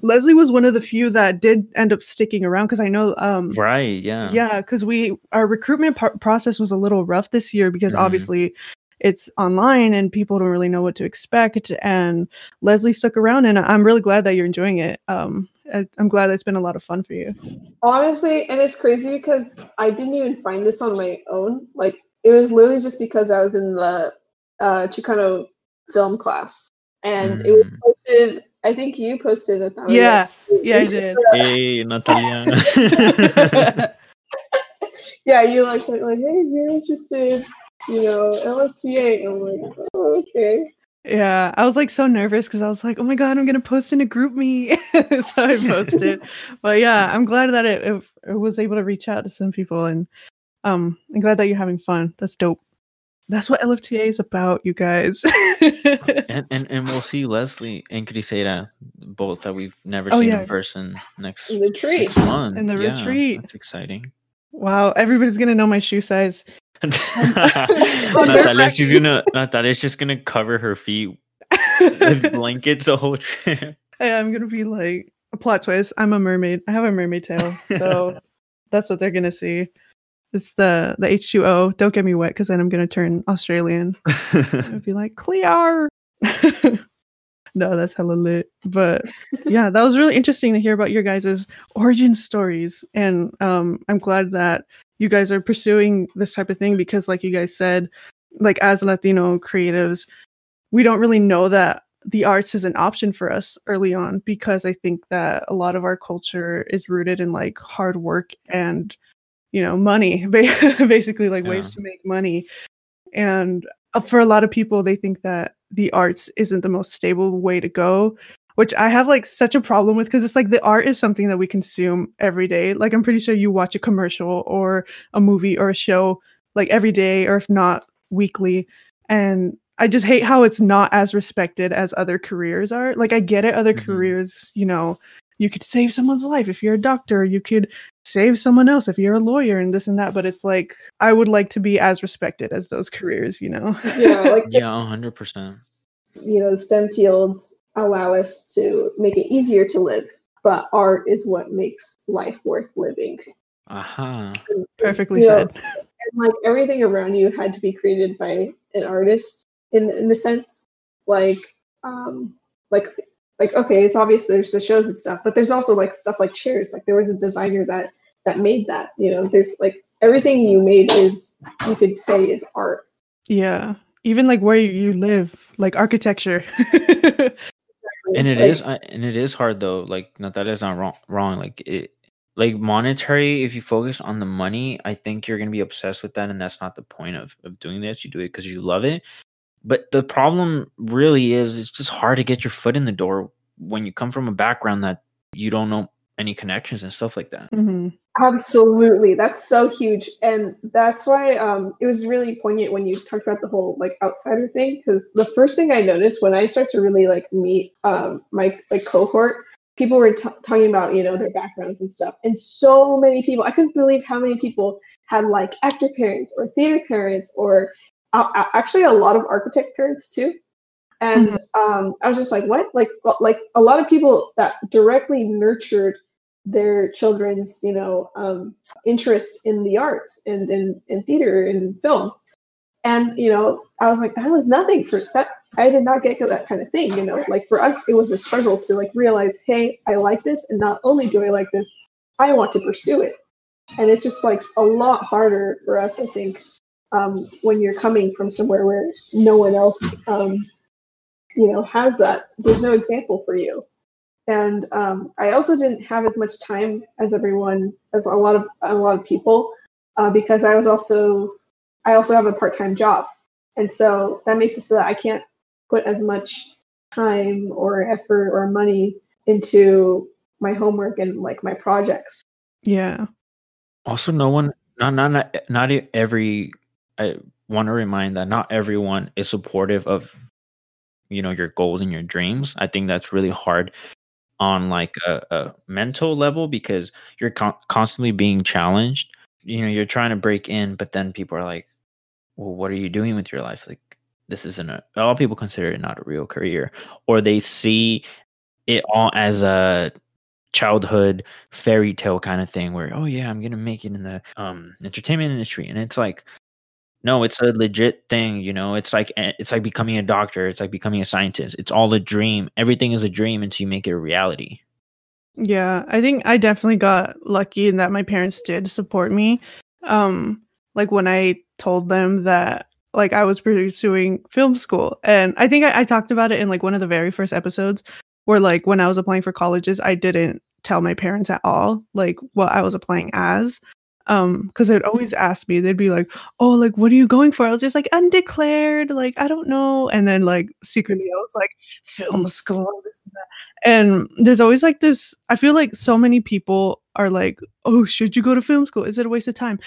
Leslie was one of the few that did end up sticking around because I know um right. Yeah. yeah because we our recruitment par- process was a little rough this year because Mhm. obviously it's online and people don't really know what to expect and leslie stuck around and i'm really glad that you're enjoying it um i'm glad it's been a lot of fun for you Honestly, and it's crazy because I didn't even find this on my own. Like it was literally just because I was in the uh, Chicano film class, and it was Mm. posted. I think you posted it. Natalia, yeah yeah i did the- Hey, Natalia. yeah, you like like, like, hey, if you're interested, you know, LFTA. And I'm like, oh, okay. yeah i was like so nervous because i was like oh my god i'm gonna post in a group me so i posted but yeah i'm glad that it, it, it was able to reach out to some people and um i'm glad that you're having fun that's dope that's what lfta is about you guys and, and and we'll see Leslie and Crisera, both that we've never Oh, seen yeah. in person next, In the retreat. next month. In the Yeah, retreat. That's exciting. wow everybody's gonna know my shoe size Natalia, she's gonna Natalia's just gonna cover her feet with blankets the whole trip. Hey, i'm gonna be like a plot twist i'm a mermaid i have a mermaid tail so that's what they're gonna see it's the the h2o don't get me wet because then i'm gonna turn australian I'd be like, clear. no, that's hella lit. But yeah, that was really interesting to hear about your guys' origin stories. And um, I'm glad that you guys are pursuing this type of thing because, like you guys said, like as Latino creatives, we don't really know that the arts is an option for us early on because I think that a lot of our culture is rooted in like hard work and you know money basically like ways to make money. And uh, for a lot of people they think that the arts isn't the most stable way to go which i have like such a problem with because it's like the art is something that we consume every day. Like i'm pretty sure you watch a commercial or a movie or a show like every day or if not weekly. And i just hate how it's not as respected as other careers are. Like i get it other Mhm. careers you know you could save someone's life. If you're a doctor you could save someone else if you're a lawyer and this and that but it's like i would like to be as respected as those careers you know Yeah, like yeah, hundred percent. you know, the STEM fields allow us to make it easier to live, but art is what makes life worth living. Aha. perfectly You know, said and like everything around you had to be created by an artist in in the sense like um like like okay it's obvious there's the shows and stuff but there's also like stuff like chairs like there was a designer that that made that you know there's like everything you made is you could say is art yeah even like where you live like architecture And it Like, is, uh, and it is hard though. Like Natalia's not wrong. Wrong. Like it, like monetary. If you focus on the money, I think you're gonna be obsessed with that, and that's not the point of of doing this. You do it because you love it. But the problem really is, it's just hard to get your foot in the door when you come from a background that you don't know any connections and stuff like that. Mhm. Absolutely. That's so huge. And that's why um, it was really poignant when you talked about the whole like outsider thing. Because the first thing I noticed when I start to really like meet um, my like cohort people were t- talking about you know their backgrounds and stuff and so many people i couldn't believe how many people had like actor parents or theater parents or uh, actually a lot of architect parents too. And mm-hmm. um, i was just like what? Like like a lot of people that directly nurtured their children's you know um, interest in the arts and in, in theater and film. And you know i was like that was nothing for that i did not get that kind of thing you know? Like for us it was a struggle to like realize hey i like this and not only do i like this i want to pursue it. And it's just like a lot harder for us i think um, when you're coming from somewhere where no one else um, you know has that there's no example for you and um, i also didn't have as much time as everyone as a lot of a lot of people uh, because i was also I also have a part time job. And so that makes it so that I can't put as much time or effort or money into my homework and like my projects. Yeah. Also, no one, not not not, not every. I want to remind that not everyone is supportive of, you know, your goals and your dreams. I think that's really hard on like a, a mental level because you're con- constantly being challenged. You know, you're trying to break in, but then people are like, well, what are you doing with your life? Like, this isn't a, a lot of people consider it not a real career, or they see it all as a childhood fairy tale kind of thing where, oh, yeah, I'm to make it in the um, entertainment industry. And it's like, no, it's a legit thing, you know. It's like eh, it's like becoming a doctor, it's like becoming a scientist. It's all a dream. Everything is a dream until you make it a reality. Yeah, I think I definitely got lucky in that my parents did support me. Um like when I told them that like I was pursuing film school. And I think I, I, talked about it in like one of the very first episodes where like when I was applying for colleges, I didn't tell my parents at all like what I was applying as. Um, because they'd always ask me, they'd be like, Oh, like what are you going for? I was just like undeclared, like I don't know. And then like secretly I was like, film school, this and that. And there's always like this, I feel like so many people are like, Oh, should you go to film school? Is it a waste of time?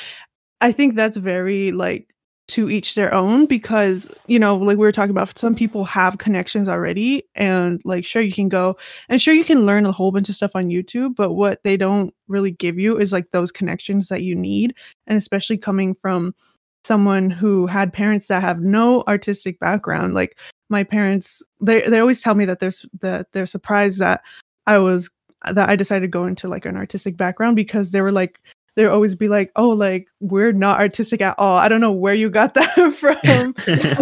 I think that's very like to each their own because you know like we were talking about some people have connections already and like sure you can go and sure you can learn a whole bunch of stuff on youtube but what they don't really give you is like those connections that you need and especially coming from someone who had parents that have no artistic background like my parents they they always tell me that there's that they're surprised that i was that i decided to go into like an artistic background because they were like they'd always be like, "Oh, like we're not artistic at all. I don't know where you got that from."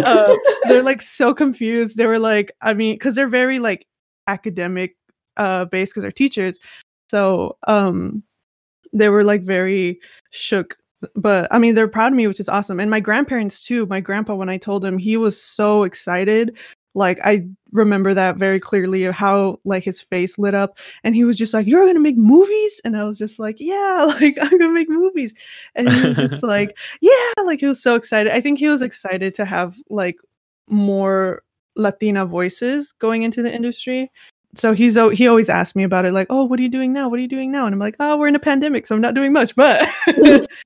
uh, they're like so confused. They were like, I mean, because they're very like academic uh based because they're teachers. So um, they were like very shook. But I mean, they're proud of me, which is awesome. And my grandparents too. My grandpa, when I told him, he was so excited like I remember that very clearly of how like his face lit up and he was just like, You're gonna make movies? And I was just like, Yeah, like I'm gonna make movies. And he was just like, Yeah, like he was so excited. I think he was excited to have like more Latina voices going into the industry. So he's he always asked me about it, like, "Oh, what are you doing now? What are you doing now?" And I'm like, "Oh, we're in a pandemic, so I'm not doing much, but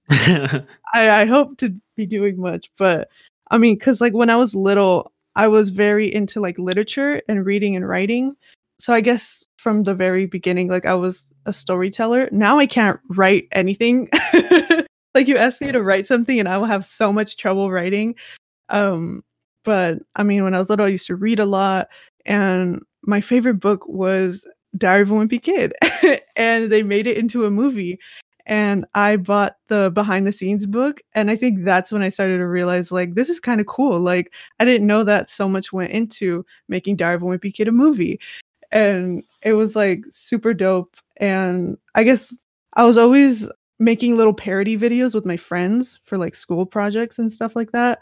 I, I hope to be doing much." But I mean, because like when I was little, I was very into like literature and reading and writing. So I guess from the very beginning, like I was a storyteller. Now I can't write anything. like you asked me to write something and I will have so much trouble writing. Um, but I mean, when I was little, I used to read a lot, and my favorite book was Diary of a Wimpy Kid, and they made it into a movie and I bought the behind the scenes book. And I think that's when I started to realize, like, this is kind of cool. Like, I didn't know that so much went into making Diary of a Wimpy Kid a movie. And it was like super dope. And I guess I was always making little parody videos with my friends for like school projects and stuff like that.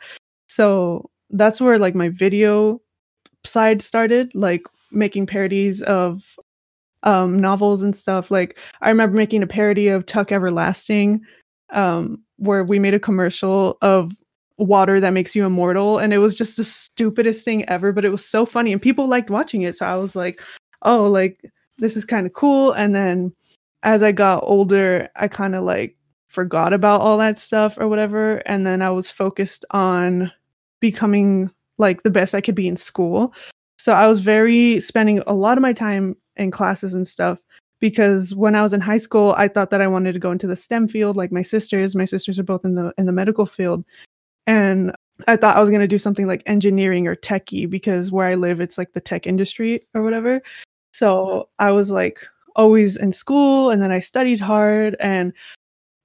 So that's where like my video side started, like making parodies of um, novels and stuff. Like I remember making a parody of Tuck Everlasting, um, where we made a commercial of water that makes you immortal, and it was just the stupidest thing ever, but it was so funny and people liked watching it. So I was like, oh, like this is kind of cool. And then as I got older, I kind of like forgot about all that stuff or whatever, and then I was focused on becoming like the best I could be in school. So I was very spending a lot of my time in classes and stuff because when I was in high school, I thought that I wanted to go into the STEM field like my sisters. My sisters are both in the in the medical field. And I thought I was going to do something like engineering or techie because where I live it's like the tech industry or whatever. So, I was like always in school and then I studied hard and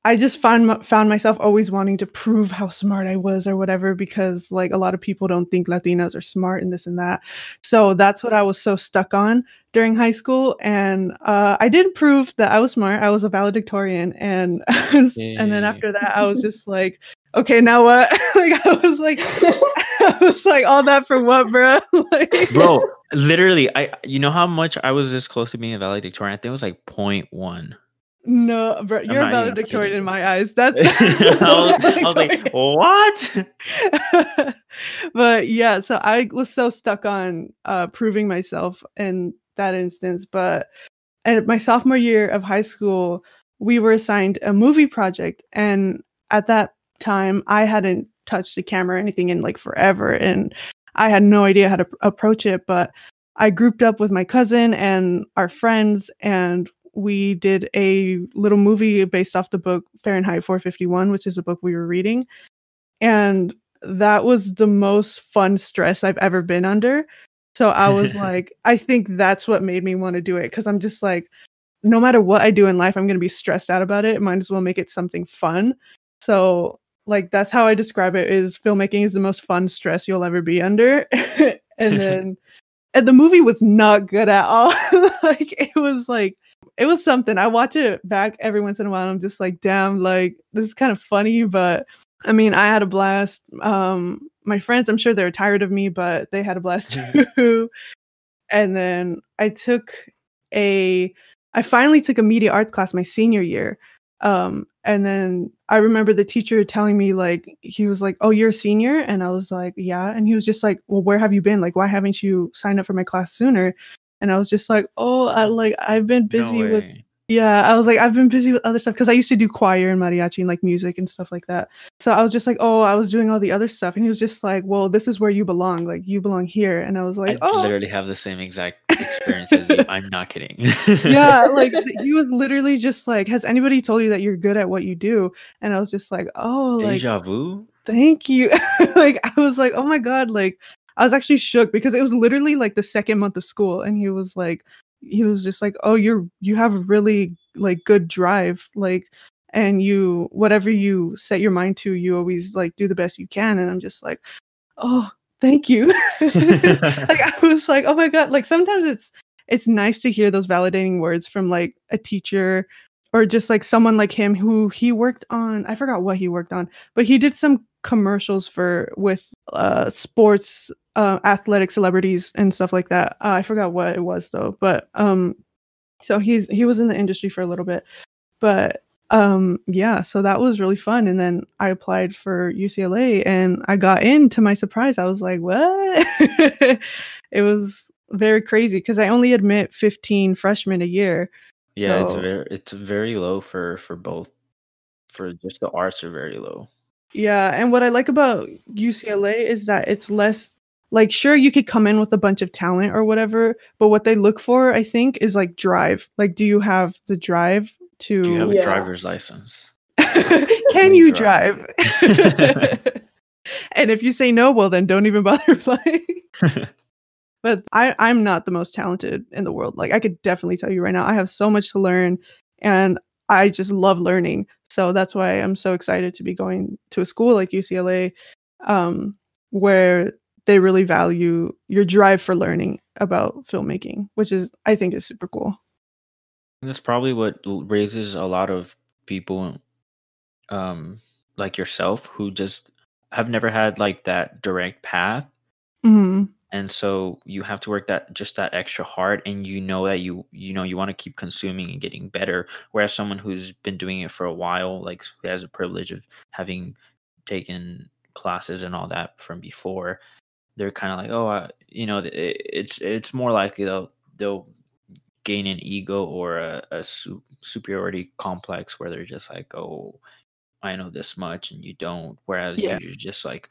I just found found myself always wanting to prove how smart I was or whatever because like a lot of people don't think Latinas are smart and this and that. So that's what I was so stuck on during high school, and uh, I did prove that I was smart. I was a valedictorian, and yeah. and then after that, I was just like, okay, now what? like I was like, I was like, all that for what, bro? like, bro, literally, I you know how much I was this close to being a valedictorian? I think it was like 0.1. No, bro, you're a valedictorian in my eyes. That's, I, was, I was like, what? but yeah, so I was so stuck on uh, proving myself in that instance. But and my sophomore year of high school, we were assigned a movie project, and at that time, I hadn't touched a camera or anything in like forever, and I had no idea how to approach it. But I grouped up with my cousin and our friends, and we did a little movie based off the book Fahrenheit 451, which is a book we were reading. And that was the most fun stress I've ever been under. So I was like, I think that's what made me want to do it because I'm just like, no matter what I do in life, I'm going to be stressed out about it. Might as well make it something fun. So, like, that's how I describe it is filmmaking is the most fun stress you'll ever be under. and then, and the movie was not good at all. like, it was like, it was something. I watch it back every once in a while. I'm just like, damn, like this is kind of funny, but I mean, I had a blast. Um, my friends, I'm sure they're tired of me, but they had a blast too. and then I took a, I finally took a media arts class my senior year. Um, and then I remember the teacher telling me like he was like, "Oh, you're a senior," and I was like, "Yeah," and he was just like, "Well, where have you been? Like, why haven't you signed up for my class sooner?" And I was just like, oh, I like I've been busy no with yeah, I was like I've been busy with other stuff because I used to do choir and mariachi and like music and stuff like that. So I was just like, oh, I was doing all the other stuff, and he was just like, well, this is where you belong, like you belong here, and I was like, I oh, literally have the same exact experience as experiences. I'm not kidding. yeah, like he was literally just like, has anybody told you that you're good at what you do? And I was just like, oh, like deja vu. Thank you. like I was like, oh my god, like I was actually shook because it was literally like the second month of school, and he was like, he was just like, "Oh, you're you have really like good drive, like, and you whatever you set your mind to, you always like do the best you can." And I'm just like, "Oh, thank you." like I was like, "Oh my god!" Like sometimes it's it's nice to hear those validating words from like a teacher or just like someone like him who he worked on i forgot what he worked on but he did some commercials for with uh sports uh, athletic celebrities and stuff like that. Uh, I forgot what it was though, but um, so he's he was in the industry for a little bit, but um, yeah, so that was really fun. And then I applied for UCLA and I got in. To my surprise, I was like, what? it was very crazy because I only admit 15 freshmen a year. Yeah, so, it's very it's very low for for both. For just the arts are very low. Yeah, and what I like about UCLA is that it's less like sure you could come in with a bunch of talent or whatever but what they look for i think is like drive. Like do you have the drive to do you have a yeah. driver's license? Can you drive, drive? and if you say no well then don't even bother applying but I, i'm not the most talented in the world. Like i could definitely tell you right now i have so much to learn and i just love learning so that's why i'm so excited to be going to a school like ucla um, where they really value your drive for learning about filmmaking, which is I think is super cool. That's probably what raises a lot of people um like yourself who just have never had like that direct path. Mm-hmm. And so you have to work that just that extra hard and you know that you you know you want to keep consuming and getting better whereas someone who's been doing it for a while like who has the privilege of having taken classes and all that from before they're kind of like, oh, uh, you know, it, it's it's more likely they'll they'll gain an ego or a, a su- superiority complex where they're just like, oh, I know this much and you don't. Whereas yeah. you're just like,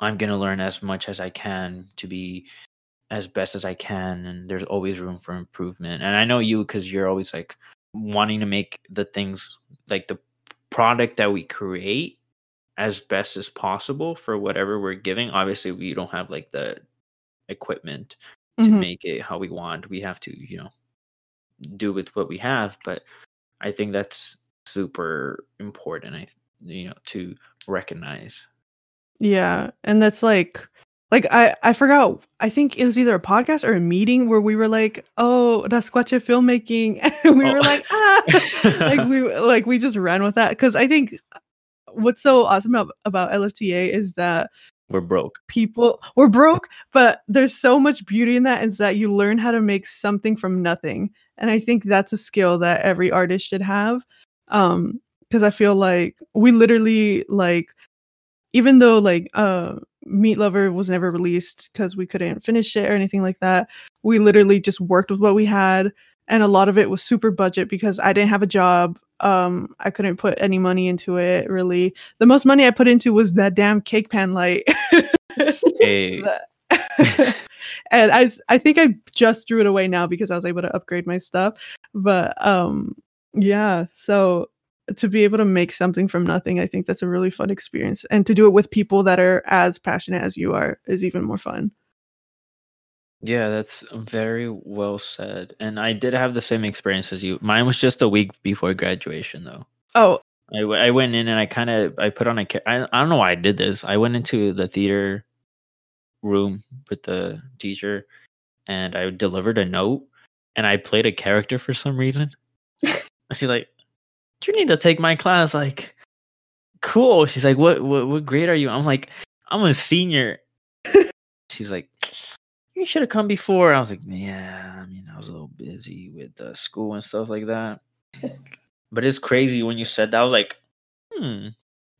I'm gonna learn as much as I can to be as best as I can, and there's always room for improvement. And I know you because you're always like wanting to make the things like the product that we create as best as possible for whatever we're giving. Obviously, we don't have like the equipment to mm-hmm. make it how we want. We have to, you know, do with what we have. But I think that's super important. I, you know, to recognize. Yeah, and that's like like I I forgot. I think it was either a podcast or a meeting where we were like, "Oh, that's Squatcha filmmaking," and we oh. were like, "Ah," like we like we just ran with that because I think what's so awesome about, about LFTA is that we're broke. People we're broke, but there's so much beauty in that is that you learn how to make something from nothing. And I think that's a skill that every artist should have. Um, because I feel like we literally like even though like uh Meat Lover was never released because we couldn't finish it or anything like that. We literally just worked with what we had, and a lot of it was super budget because I didn't have a job. Um, I couldn't put any money into it really. The most money I put into was that damn cake pan light. hey. and I I think I just threw it away now because I was able to upgrade my stuff. But um, yeah, so to be able to make something from nothing i think that's a really fun experience. And to do it with people that are as passionate as you are is even more fun. Yeah that's very well said and i did have the same experience as you. Mine was just a week before graduation though. Oh. I, I went in and i kind of i put on a I, I don't know why i did this. I went into the theater room with the teacher and i delivered a note and i played a character for some reason. I see like you need to take my class. Like, cool. She's like, what, what, what grade are you? I'm like, I'm a senior. She's like, you should have come before. I was like, yeah, I mean, I was a little busy with uh, school and stuff like that. but it's crazy when you said that. I was like, hmm,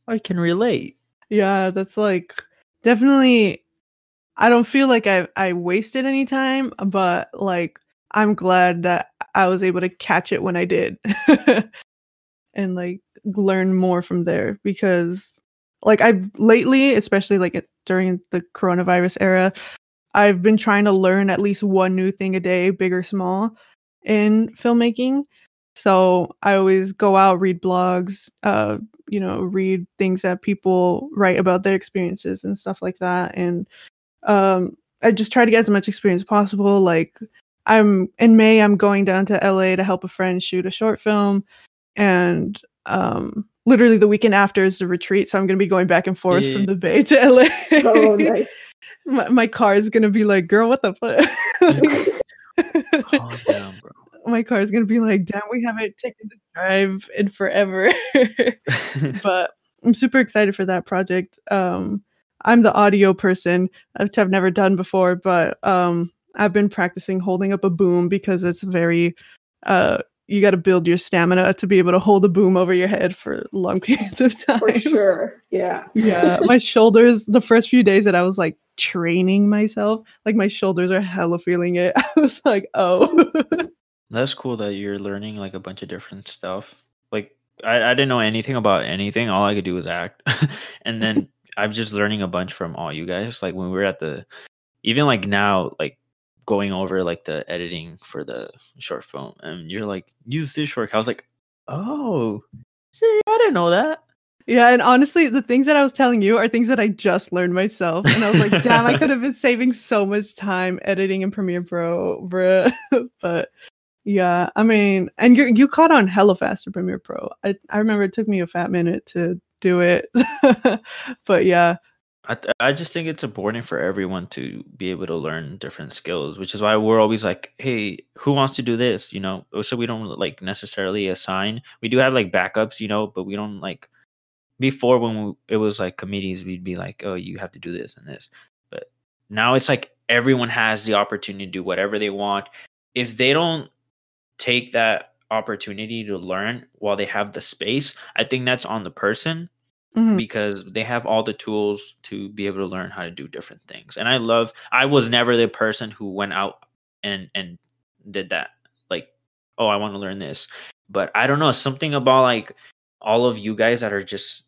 I can relate. Yeah, that's like definitely. I don't feel like I I wasted any time, but like I'm glad that I was able to catch it when I did. and like learn more from there because like I've lately, especially like during the coronavirus era, I've been trying to learn at least one new thing a day, big or small, in filmmaking. So I always go out, read blogs, uh, you know, read things that people write about their experiences and stuff like that. And um, I just try to get as much experience possible. Like I'm in May, I'm going down to LA to help a friend shoot a short film and um, literally the weekend after is the retreat. So I'm going to be going back and forth yeah. from the Bay to LA. Oh, nice. my, my, car is going to be like, girl, what the fuck? Calm down, bro. My car is going to be like, damn, we haven't taken the drive in forever. but I'm super excited for that project. Um, I'm the audio person, which I've never done before, but um, I've been practicing holding up a boom because it's very uh, you got to build your stamina to be able to hold a boom over your head for long periods of time. For sure. Yeah. yeah. My shoulders, the first few days that I was like training myself, like my shoulders are hella feeling it. I was like, oh. That's cool that you're learning like a bunch of different stuff. Like, I, I didn't know anything about anything. All I could do was act. and then I'm just learning a bunch from all you guys. Like, when we were at the, even like now, like going over like the editing for the short film and you're like use this short i was like oh see i didn't know that. Yeah and honestly the things that i was telling you are things that i just learned myself and i was like damn i could have been saving so much time editing in premiere pro bruh. But yeah i mean and you you caught on hella fast to premiere pro. I, I remember it took me a fat minute to do it. But yeah I, I just think it's important for everyone to be able to learn different skills, which is why we're always like, hey, who wants to do this? You know, oh, so we don't like necessarily assign. We do have like backups, you know, but we don't like before when we, it was like committees, we'd be like, oh, you have to do this and this. But now it's like everyone has the opportunity to do whatever they want. If they don't take that opportunity to learn while they have the space, I think that's on the person mm-hmm. because they have all the tools to be able to learn how to do different things. And I love I was never the person who went out and and did that. Like, oh, I want to learn this. But I don't know, something about like all of you guys that are just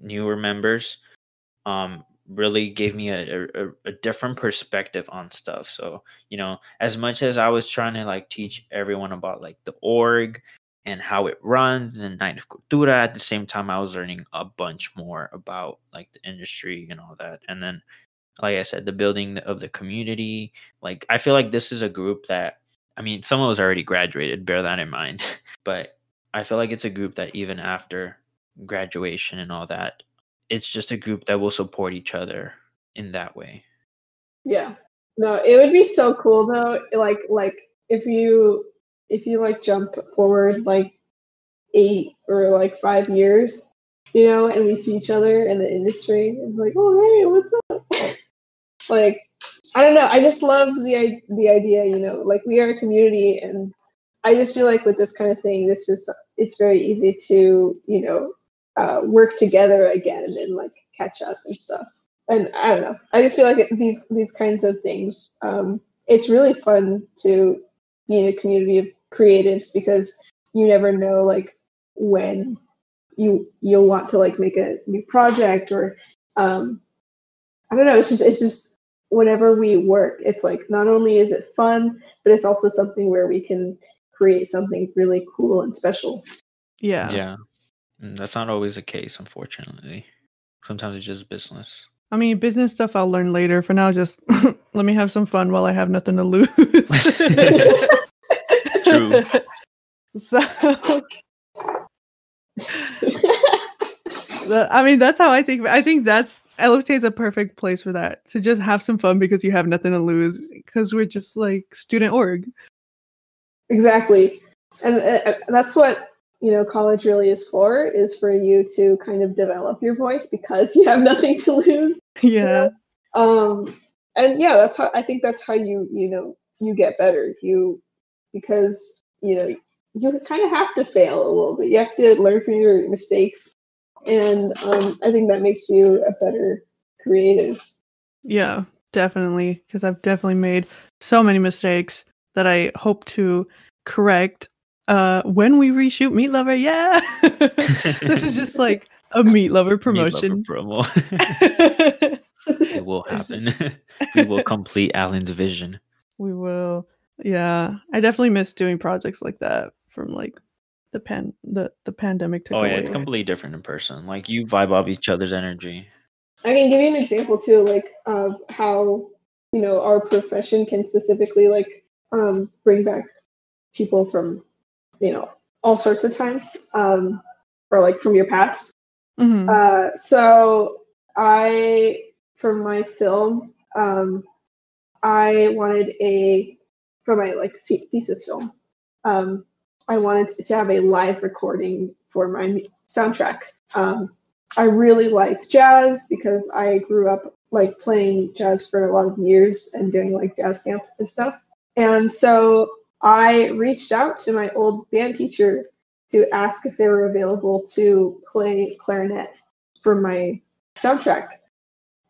newer members um really gave me a, a, a different perspective on stuff. So, you know, as much as I was trying to like teach everyone about like the org and how it runs and Night of Cultura, at the same time, I was learning a bunch more about like the industry and all that. And then, like I said, the building of the community. Like, I feel like this is a group that, I mean, someone was already graduated, bear that in mind. but I feel like it's a group that even after graduation and all that, it's just a group that will support each other in that way. Yeah. No, it would be so cool though. Like like if you if you like jump forward like eight or like five years, you know, and we see each other in the industry, it's like, oh hey, what's up? like I don't know. I just love the the idea, you know, like we are a community and I just feel like with this kind of thing, this is it's very easy to, you know, uh, work together again and like catch up and stuff. And I don't know. I just feel like these these kinds of things. Um, it's really fun to be in a community of creatives because you never know like when you you'll want to like make a new project or um, I don't know. It's just it's just whenever we work, it's like not only is it fun, but it's also something where we can create something really cool and special. Yeah. Yeah. Mm, that's not always the case, unfortunately. Sometimes it's just business. I mean, business stuff I'll learn later. For now, just let me have some fun while I have nothing to lose. True. So, I mean, that's how I think. I think that's LFT is a perfect place for that to just have some fun because you have nothing to lose because we're just like student org. Exactly, and uh, that's what you know college really is for is for you to kind of develop your voice because you have nothing to lose yeah um and yeah that's how i think that's how you you know you get better you because you know you kind of have to fail a little bit. You have to learn from your mistakes and um, i think that makes you a better creative. Yeah definitely because i've definitely made so many mistakes that i hope to correct uh when we reshoot meat lover. Yeah! This is just like a meat lover promotion meat lover promo. It will happen. We will complete alan's vision. We will yeah i definitely miss doing projects like that from like the pan the the pandemic took oh yeah away. it's completely different in person like you vibe off each other's energy i can give you an example too like of how you know our profession can specifically like um bring back people from you know all sorts of times um, or like from your past mm-hmm. uh, so i for my film um, i wanted a for my like thesis film. Um, i wanted to have a live recording for my soundtrack. Um, i really like jazz because i grew up like playing jazz for a lot of years and doing like jazz camps and stuff. And so I reached out to my old band teacher to ask if they were available to play clarinet for my soundtrack.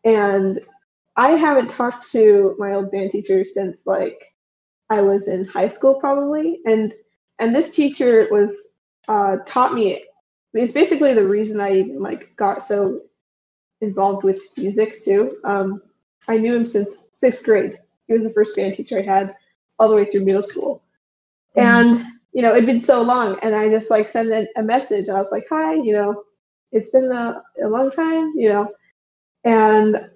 And I haven't talked to my old band teacher since like I was in high school probably. And and this teacher was uh, taught me it's basically the reason I even like got so involved with music too. Um, I knew him since sixth grade. He was the first band teacher I had all the way through middle school. Mm-hmm. And, you know, it'd been so long. And I just like sent a, a message. I was like, hi, you know, it's been a, a long time, you know. And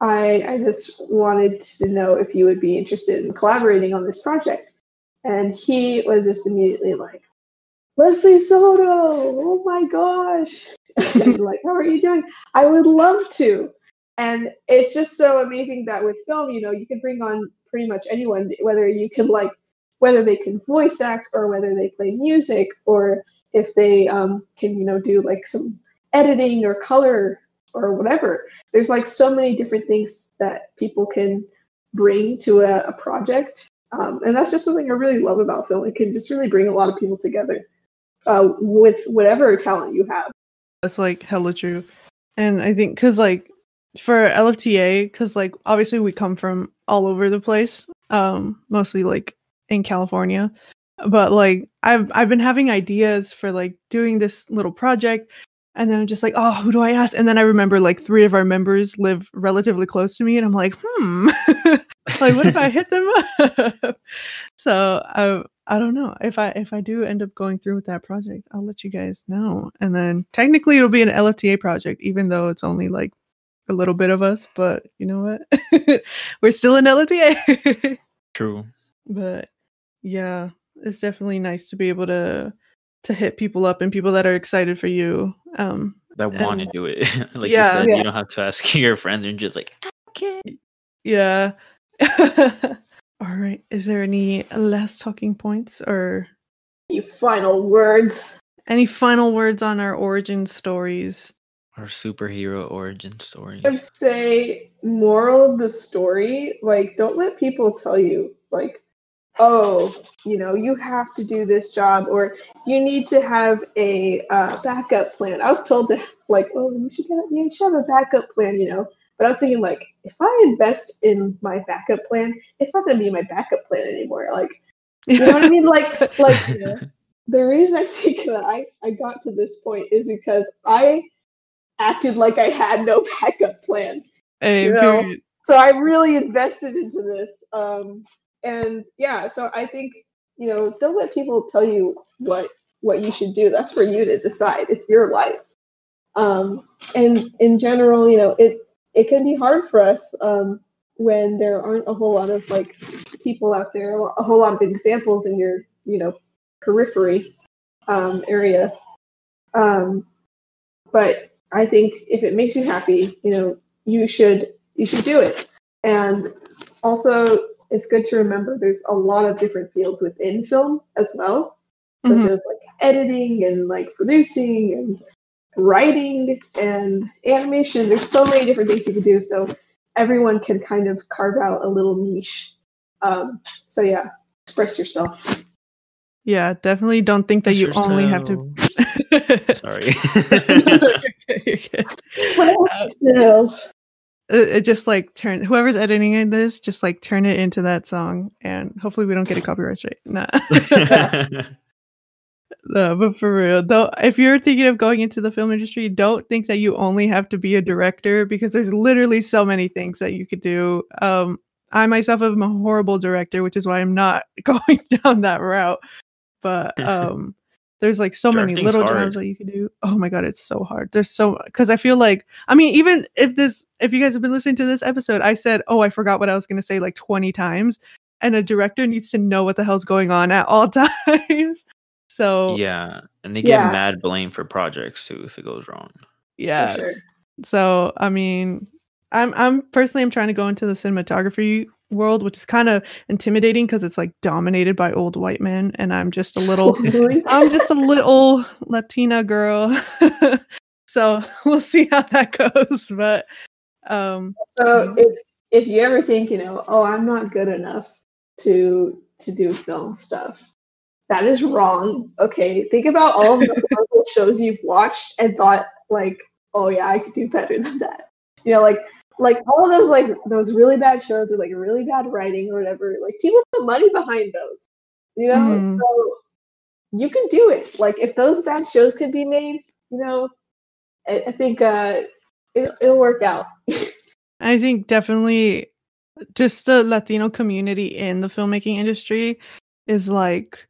I, I just wanted to know if you would be interested in collaborating on this project. And he was just immediately like, Leslie Soto, oh my gosh. like, how are you doing? I would love to. And it's just so amazing that with film, you know, you can bring on pretty much anyone, whether you can like whether they can voice act or whether they play music or if they um, can you know do like some editing or color or whatever. There's like so many different things that people can bring to a, a project um, and that's just something i really love about film. It can just really bring a lot of people together uh, with whatever talent you have. That's like hella true. And i think because like for lfta because like obviously we come from all over the place um mostly like in California. But like I've I've been having ideas for like doing this little project and then I'm just like, oh, who do I ask? And then I remember like three of our members live relatively close to me, and I'm like, hmm, like what if I hit them up? so I I don't know if I if I do end up going through with that project, I'll let you guys know. And then technically it'll be an LFTA project, even though it's only like a little bit of us. But you know what? We're still an LFTA. True. But yeah, it's definitely nice to be able to to hit people up and people that are excited for you. Um that want to do it. like yeah, you said, yeah. you don't have to ask your friends and just like okay. Yeah. All right. Is there any last talking points or any final words? Any final words on our origin stories? Our superhero origin stories. I'd say moral of the story, like don't let people tell you like oh, you know, you have to do this job or you need to have a uh, backup plan. I was told to like, oh, you should, have, you should have a backup plan, you know. But I was thinking like, if I invest in my backup plan, it's not going to be my backup plan anymore. Like, you know what I mean? Like, like yeah. the reason I think that I I got to this point is because I acted like I had no backup plan. Hey, you know? So I really invested into this. Um, and yeah, so I think you know, don't let people tell you what what you should do. That's for you to decide. It's your life. Um, and in general, you know, it it can be hard for us um, when there aren't a whole lot of like people out there, a whole lot of examples in your you know periphery um, area. Um, but I think if it makes you happy, you know, you should you should do it. And also, it's good to remember there's a lot of different fields within film as well, such mm-hmm. as like editing and like producing and writing and animation. There's so many different things you can do. So everyone can kind of carve out a little niche. Um, so yeah, express yourself. Yeah, definitely don't think that you only have to. Sorry. uh, it just like turn whoever's editing this just like turn it into that song and hopefully we don't get a copyright straight nah. no but for real though if you're thinking of going into the film industry don't think that you only have to be a director because there's literally so many things that you could do. Um i myself am a horrible director which is why i'm not going down that route. But um there's like so many little hard. jobs that you can do. Oh my god, it's so hard. There's so because I feel like I mean, even if this if you guys have been listening to this episode, I said, oh, I forgot what I was gonna say like 20 times. And a director needs to know what the hell's going on at all times. so Yeah. And they get yeah. mad blame for projects too if it goes wrong. Yeah. Sure. So I mean, I'm I'm personally I'm trying to go into the cinematography world, which is kind of intimidating because it's like dominated by old white men, and I'm just a little, I'm just a little Latina girl. so we'll see how that goes. But um, so if if you ever think, you know, oh, I'm not good enough to to do film stuff, that is wrong. Okay, think about all of the shows you've watched and thought like, oh yeah, I could do better than that. You know, like like all of those like those really bad shows or like really bad writing or whatever like people put money behind those you know? Mm. so you can do it. Like if those bad shows could be made you know i, I think uh it, it'll work out. I think definitely just the latino community in the filmmaking industry is like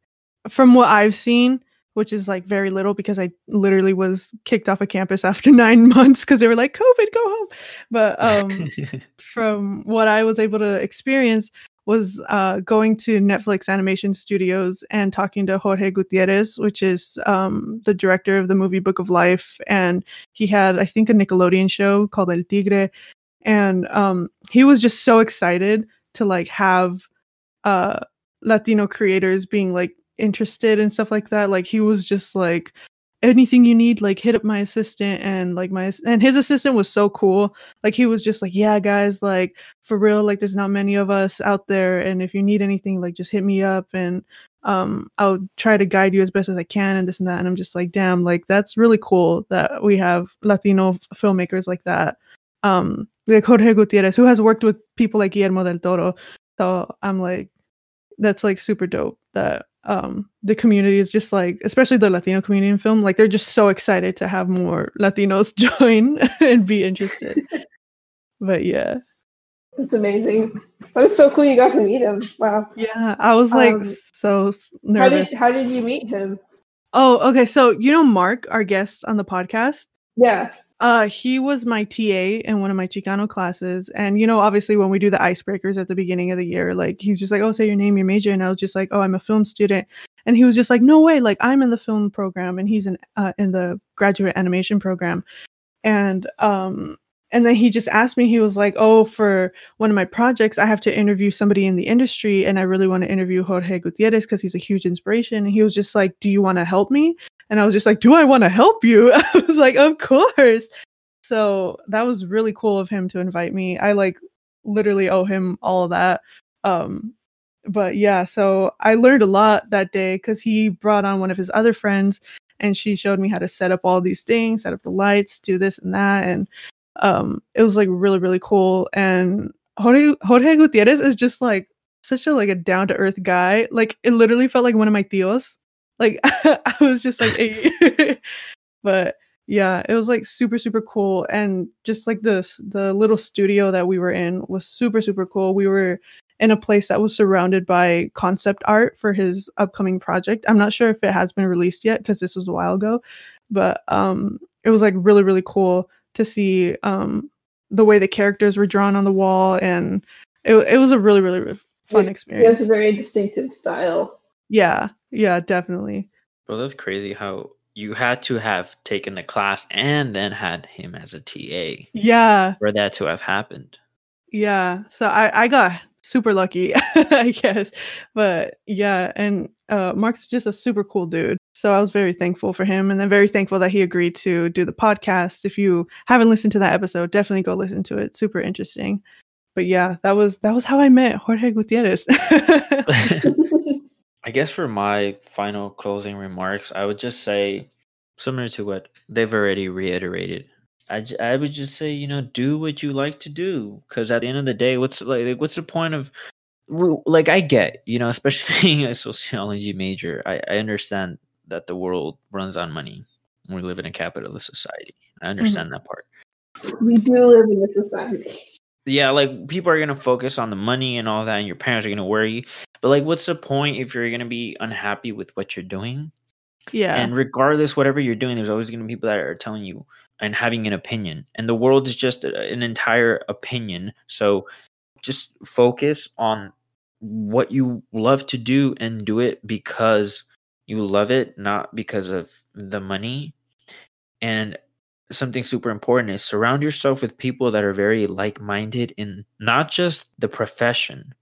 from what i've seen which is like very little because I literally was kicked off a of campus after nine months because they were like, COVID, go home. But um, from what I was able to experience was uh, going to Netflix Animation Studios and talking to Jorge Gutierrez, which is um, the director of the movie Book of Life. And he had, I think, a Nickelodeon show called El Tigre. And um, he was just so excited to like have uh, Latino creators being like interested and stuff like that. Like he was just like anything you need like hit up my assistant and like my and his assistant was so cool like he was just like yeah guys like for real like there's not many of us out there and if you need anything like just hit me up and um i'll try to guide you as best as i can and this and that and i'm just like damn like that's really cool that we have latino filmmakers like that um like jorge gutierrez who has worked with people like guillermo del toro so i'm like that's like super dope that um the community is just like especially the latino community in film like they're just so excited to have more latinos join and be interested. But yeah. It's amazing. That was so cool you got to meet him. Wow. Yeah i was like um, so nervous how did, how did you meet him? Oh okay so you know mark our guest on the podcast? Yeah uh, he was my TA in one of my Chicano classes. And, you know, obviously when we do the icebreakers at the beginning of the year, like he's just like, oh, say your name, your major. And I was just like, oh, I'm a film student. And he was just like, no way, like I'm in the film program and he's in, uh, in the graduate animation program. And, um, and then he just asked me, he was like, oh, for one of my projects, I have to interview somebody in the industry. And I really want to interview Jorge Gutierrez because he's a huge inspiration. And he was just like, do you want to help me? And I was just like, do I want to help you? I was like, of course. So that was really cool of him to invite me. I like literally owe him all of that. Um, but yeah, so I learned a lot that day because he brought on one of his other friends and she showed me how to set up all these things, set up the lights, do this and that. And um, it was like really, really cool. And Jorge, Jorge Gutierrez is just like such a like a down to earth guy. Like it literally felt like one of my tios. Like I was just like, hey. but yeah, it was like super super cool, and just like this the little studio that we were in was super super cool. We were in a place that was surrounded by concept art for his upcoming project. I'm not sure if it has been released yet because this was a while ago, but um, it was like really really cool to see um, the way the characters were drawn on the wall, and it it was a really really fun experience. He has a very distinctive style. Yeah, yeah, definitely. Well, that's crazy how you had to have taken the class and then had him as a TA. Yeah. For that to have happened. Yeah. So I, I got super lucky, I guess. But yeah, and uh, Mark's just a super cool dude. So I was very thankful for him and then very thankful that he agreed to do the podcast. If you haven't listened to that episode, definitely go listen to it. Super interesting. But yeah, that was that was how I met Jorge Gutierrez. I guess for my final closing remarks, I would just say, similar to what they've already reiterated, I, I would just say, you know, do what you like to do. Because at the end of the day, what's like, what's the point of, like, I get, you know, especially being a sociology major, I, I understand that the world runs on money. We live in a capitalist society. I mm-hmm. understand mm-hmm. that part. We do live in a society. Yeah, like people are gonna focus on the money and all that, and your parents are gonna worry. But like, what's the point if you're gonna be unhappy with what you're doing? Yeah. And regardless, whatever you're doing, there's always gonna be people that are telling you and having an opinion, and the world is just uh, an entire opinion. So just focus on what you love to do and do it because you love it, not because of the money. And something super important is surround yourself with people that are very like-minded in not just the profession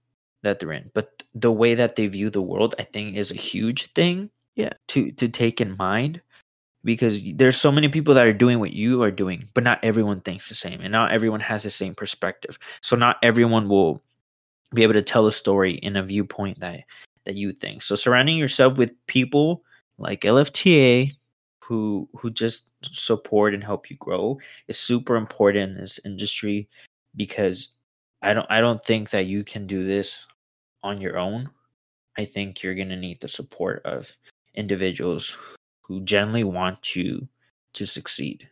that they're in, but the way that they view the world, I think is a huge thing. Yeah. To to take in mind because there's so many people that are doing what you are doing, but not everyone thinks the same and not everyone has the same perspective. So not everyone will be able to tell a story in a viewpoint that that you think. So surrounding yourself with people like LFTA who who just support and help you grow is super important in this industry because I don't I don't think that you can do this on your own. I think you're going to need the support of individuals who generally want you to succeed.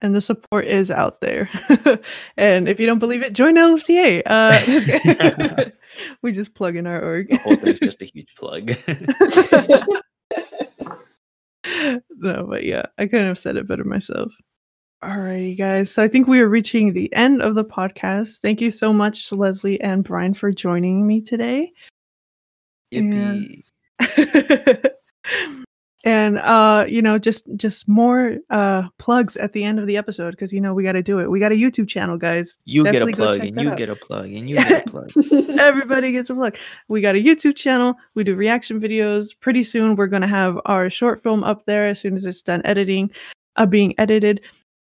And the support is out there. and if you don't believe it, join LFTA. Uh, we just plug in our org. the whole thing's just a huge plug no, but yeah, I couldn't have said it better myself. Alrighty, guys. So I think we are reaching the end of the podcast. Thank you so much, to Leslie and Brian, for joining me today. Yippee. And... and uh you know just just more uh plugs at the end of the episode because you know we got to do it. We got a youtube channel guys. You Definitely get a plug and you out. get a plug and you get a plug. Everybody gets a plug. We got a youtube channel. We do reaction videos. Pretty soon we're gonna have our short film up there as soon as it's done editing uh being edited.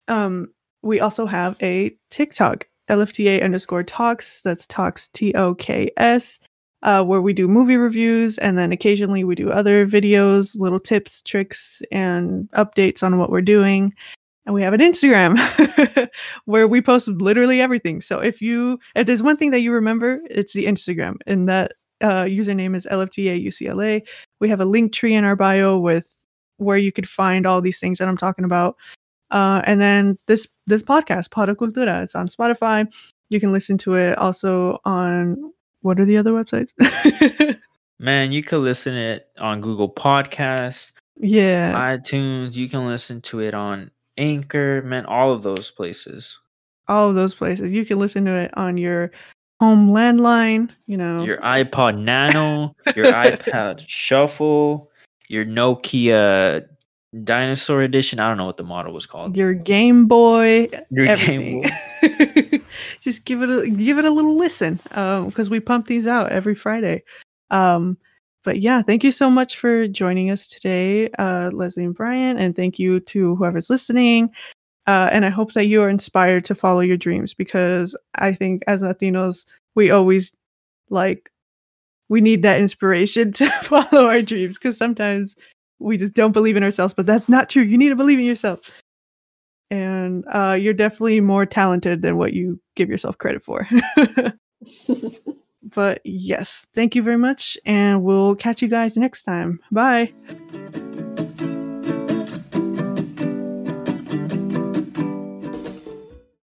Um we also have a tiktok lfta underscore talks. That's talks t-o-k-s uh, where we do movie reviews and then occasionally we do other videos, little tips, tricks, and updates on what we're doing. And we have an Instagram where we post literally everything. So if you if there's one thing that you remember, it's the Instagram. And that uh, username is LFTA UCLA. We have a link tree in our bio with where you could find all these things that I'm talking about. Uh, and then this this podcast, Pada Cultura, it's on Spotify. You can listen to it also on what are the other websites? Man, you can listen it on Google Podcasts, yeah, iTunes. You can listen to it on Anchor, man, all of those places. All of those places. You can listen to it on your home landline, you know. Your iPod Nano, your iPad Shuffle, your Nokia Dinosaur Edition. I don't know what the model was called. Your Game Boy. Your everything. Game Boy. Just give it a give it a little listen, because um, we pump these out every Friday. Um, but yeah, thank you so much for joining us today, uh, Leslie and Brian, and thank you to whoever's listening. Uh, and I hope that you are inspired to follow your dreams because I think as Latinos, we always like we need that inspiration to follow our dreams because sometimes we just don't believe in ourselves, but that's not true. You need to believe in yourself. And uh, you're definitely more talented than what you give yourself credit for. but yes, thank you very much. And we'll catch you guys next time. Bye.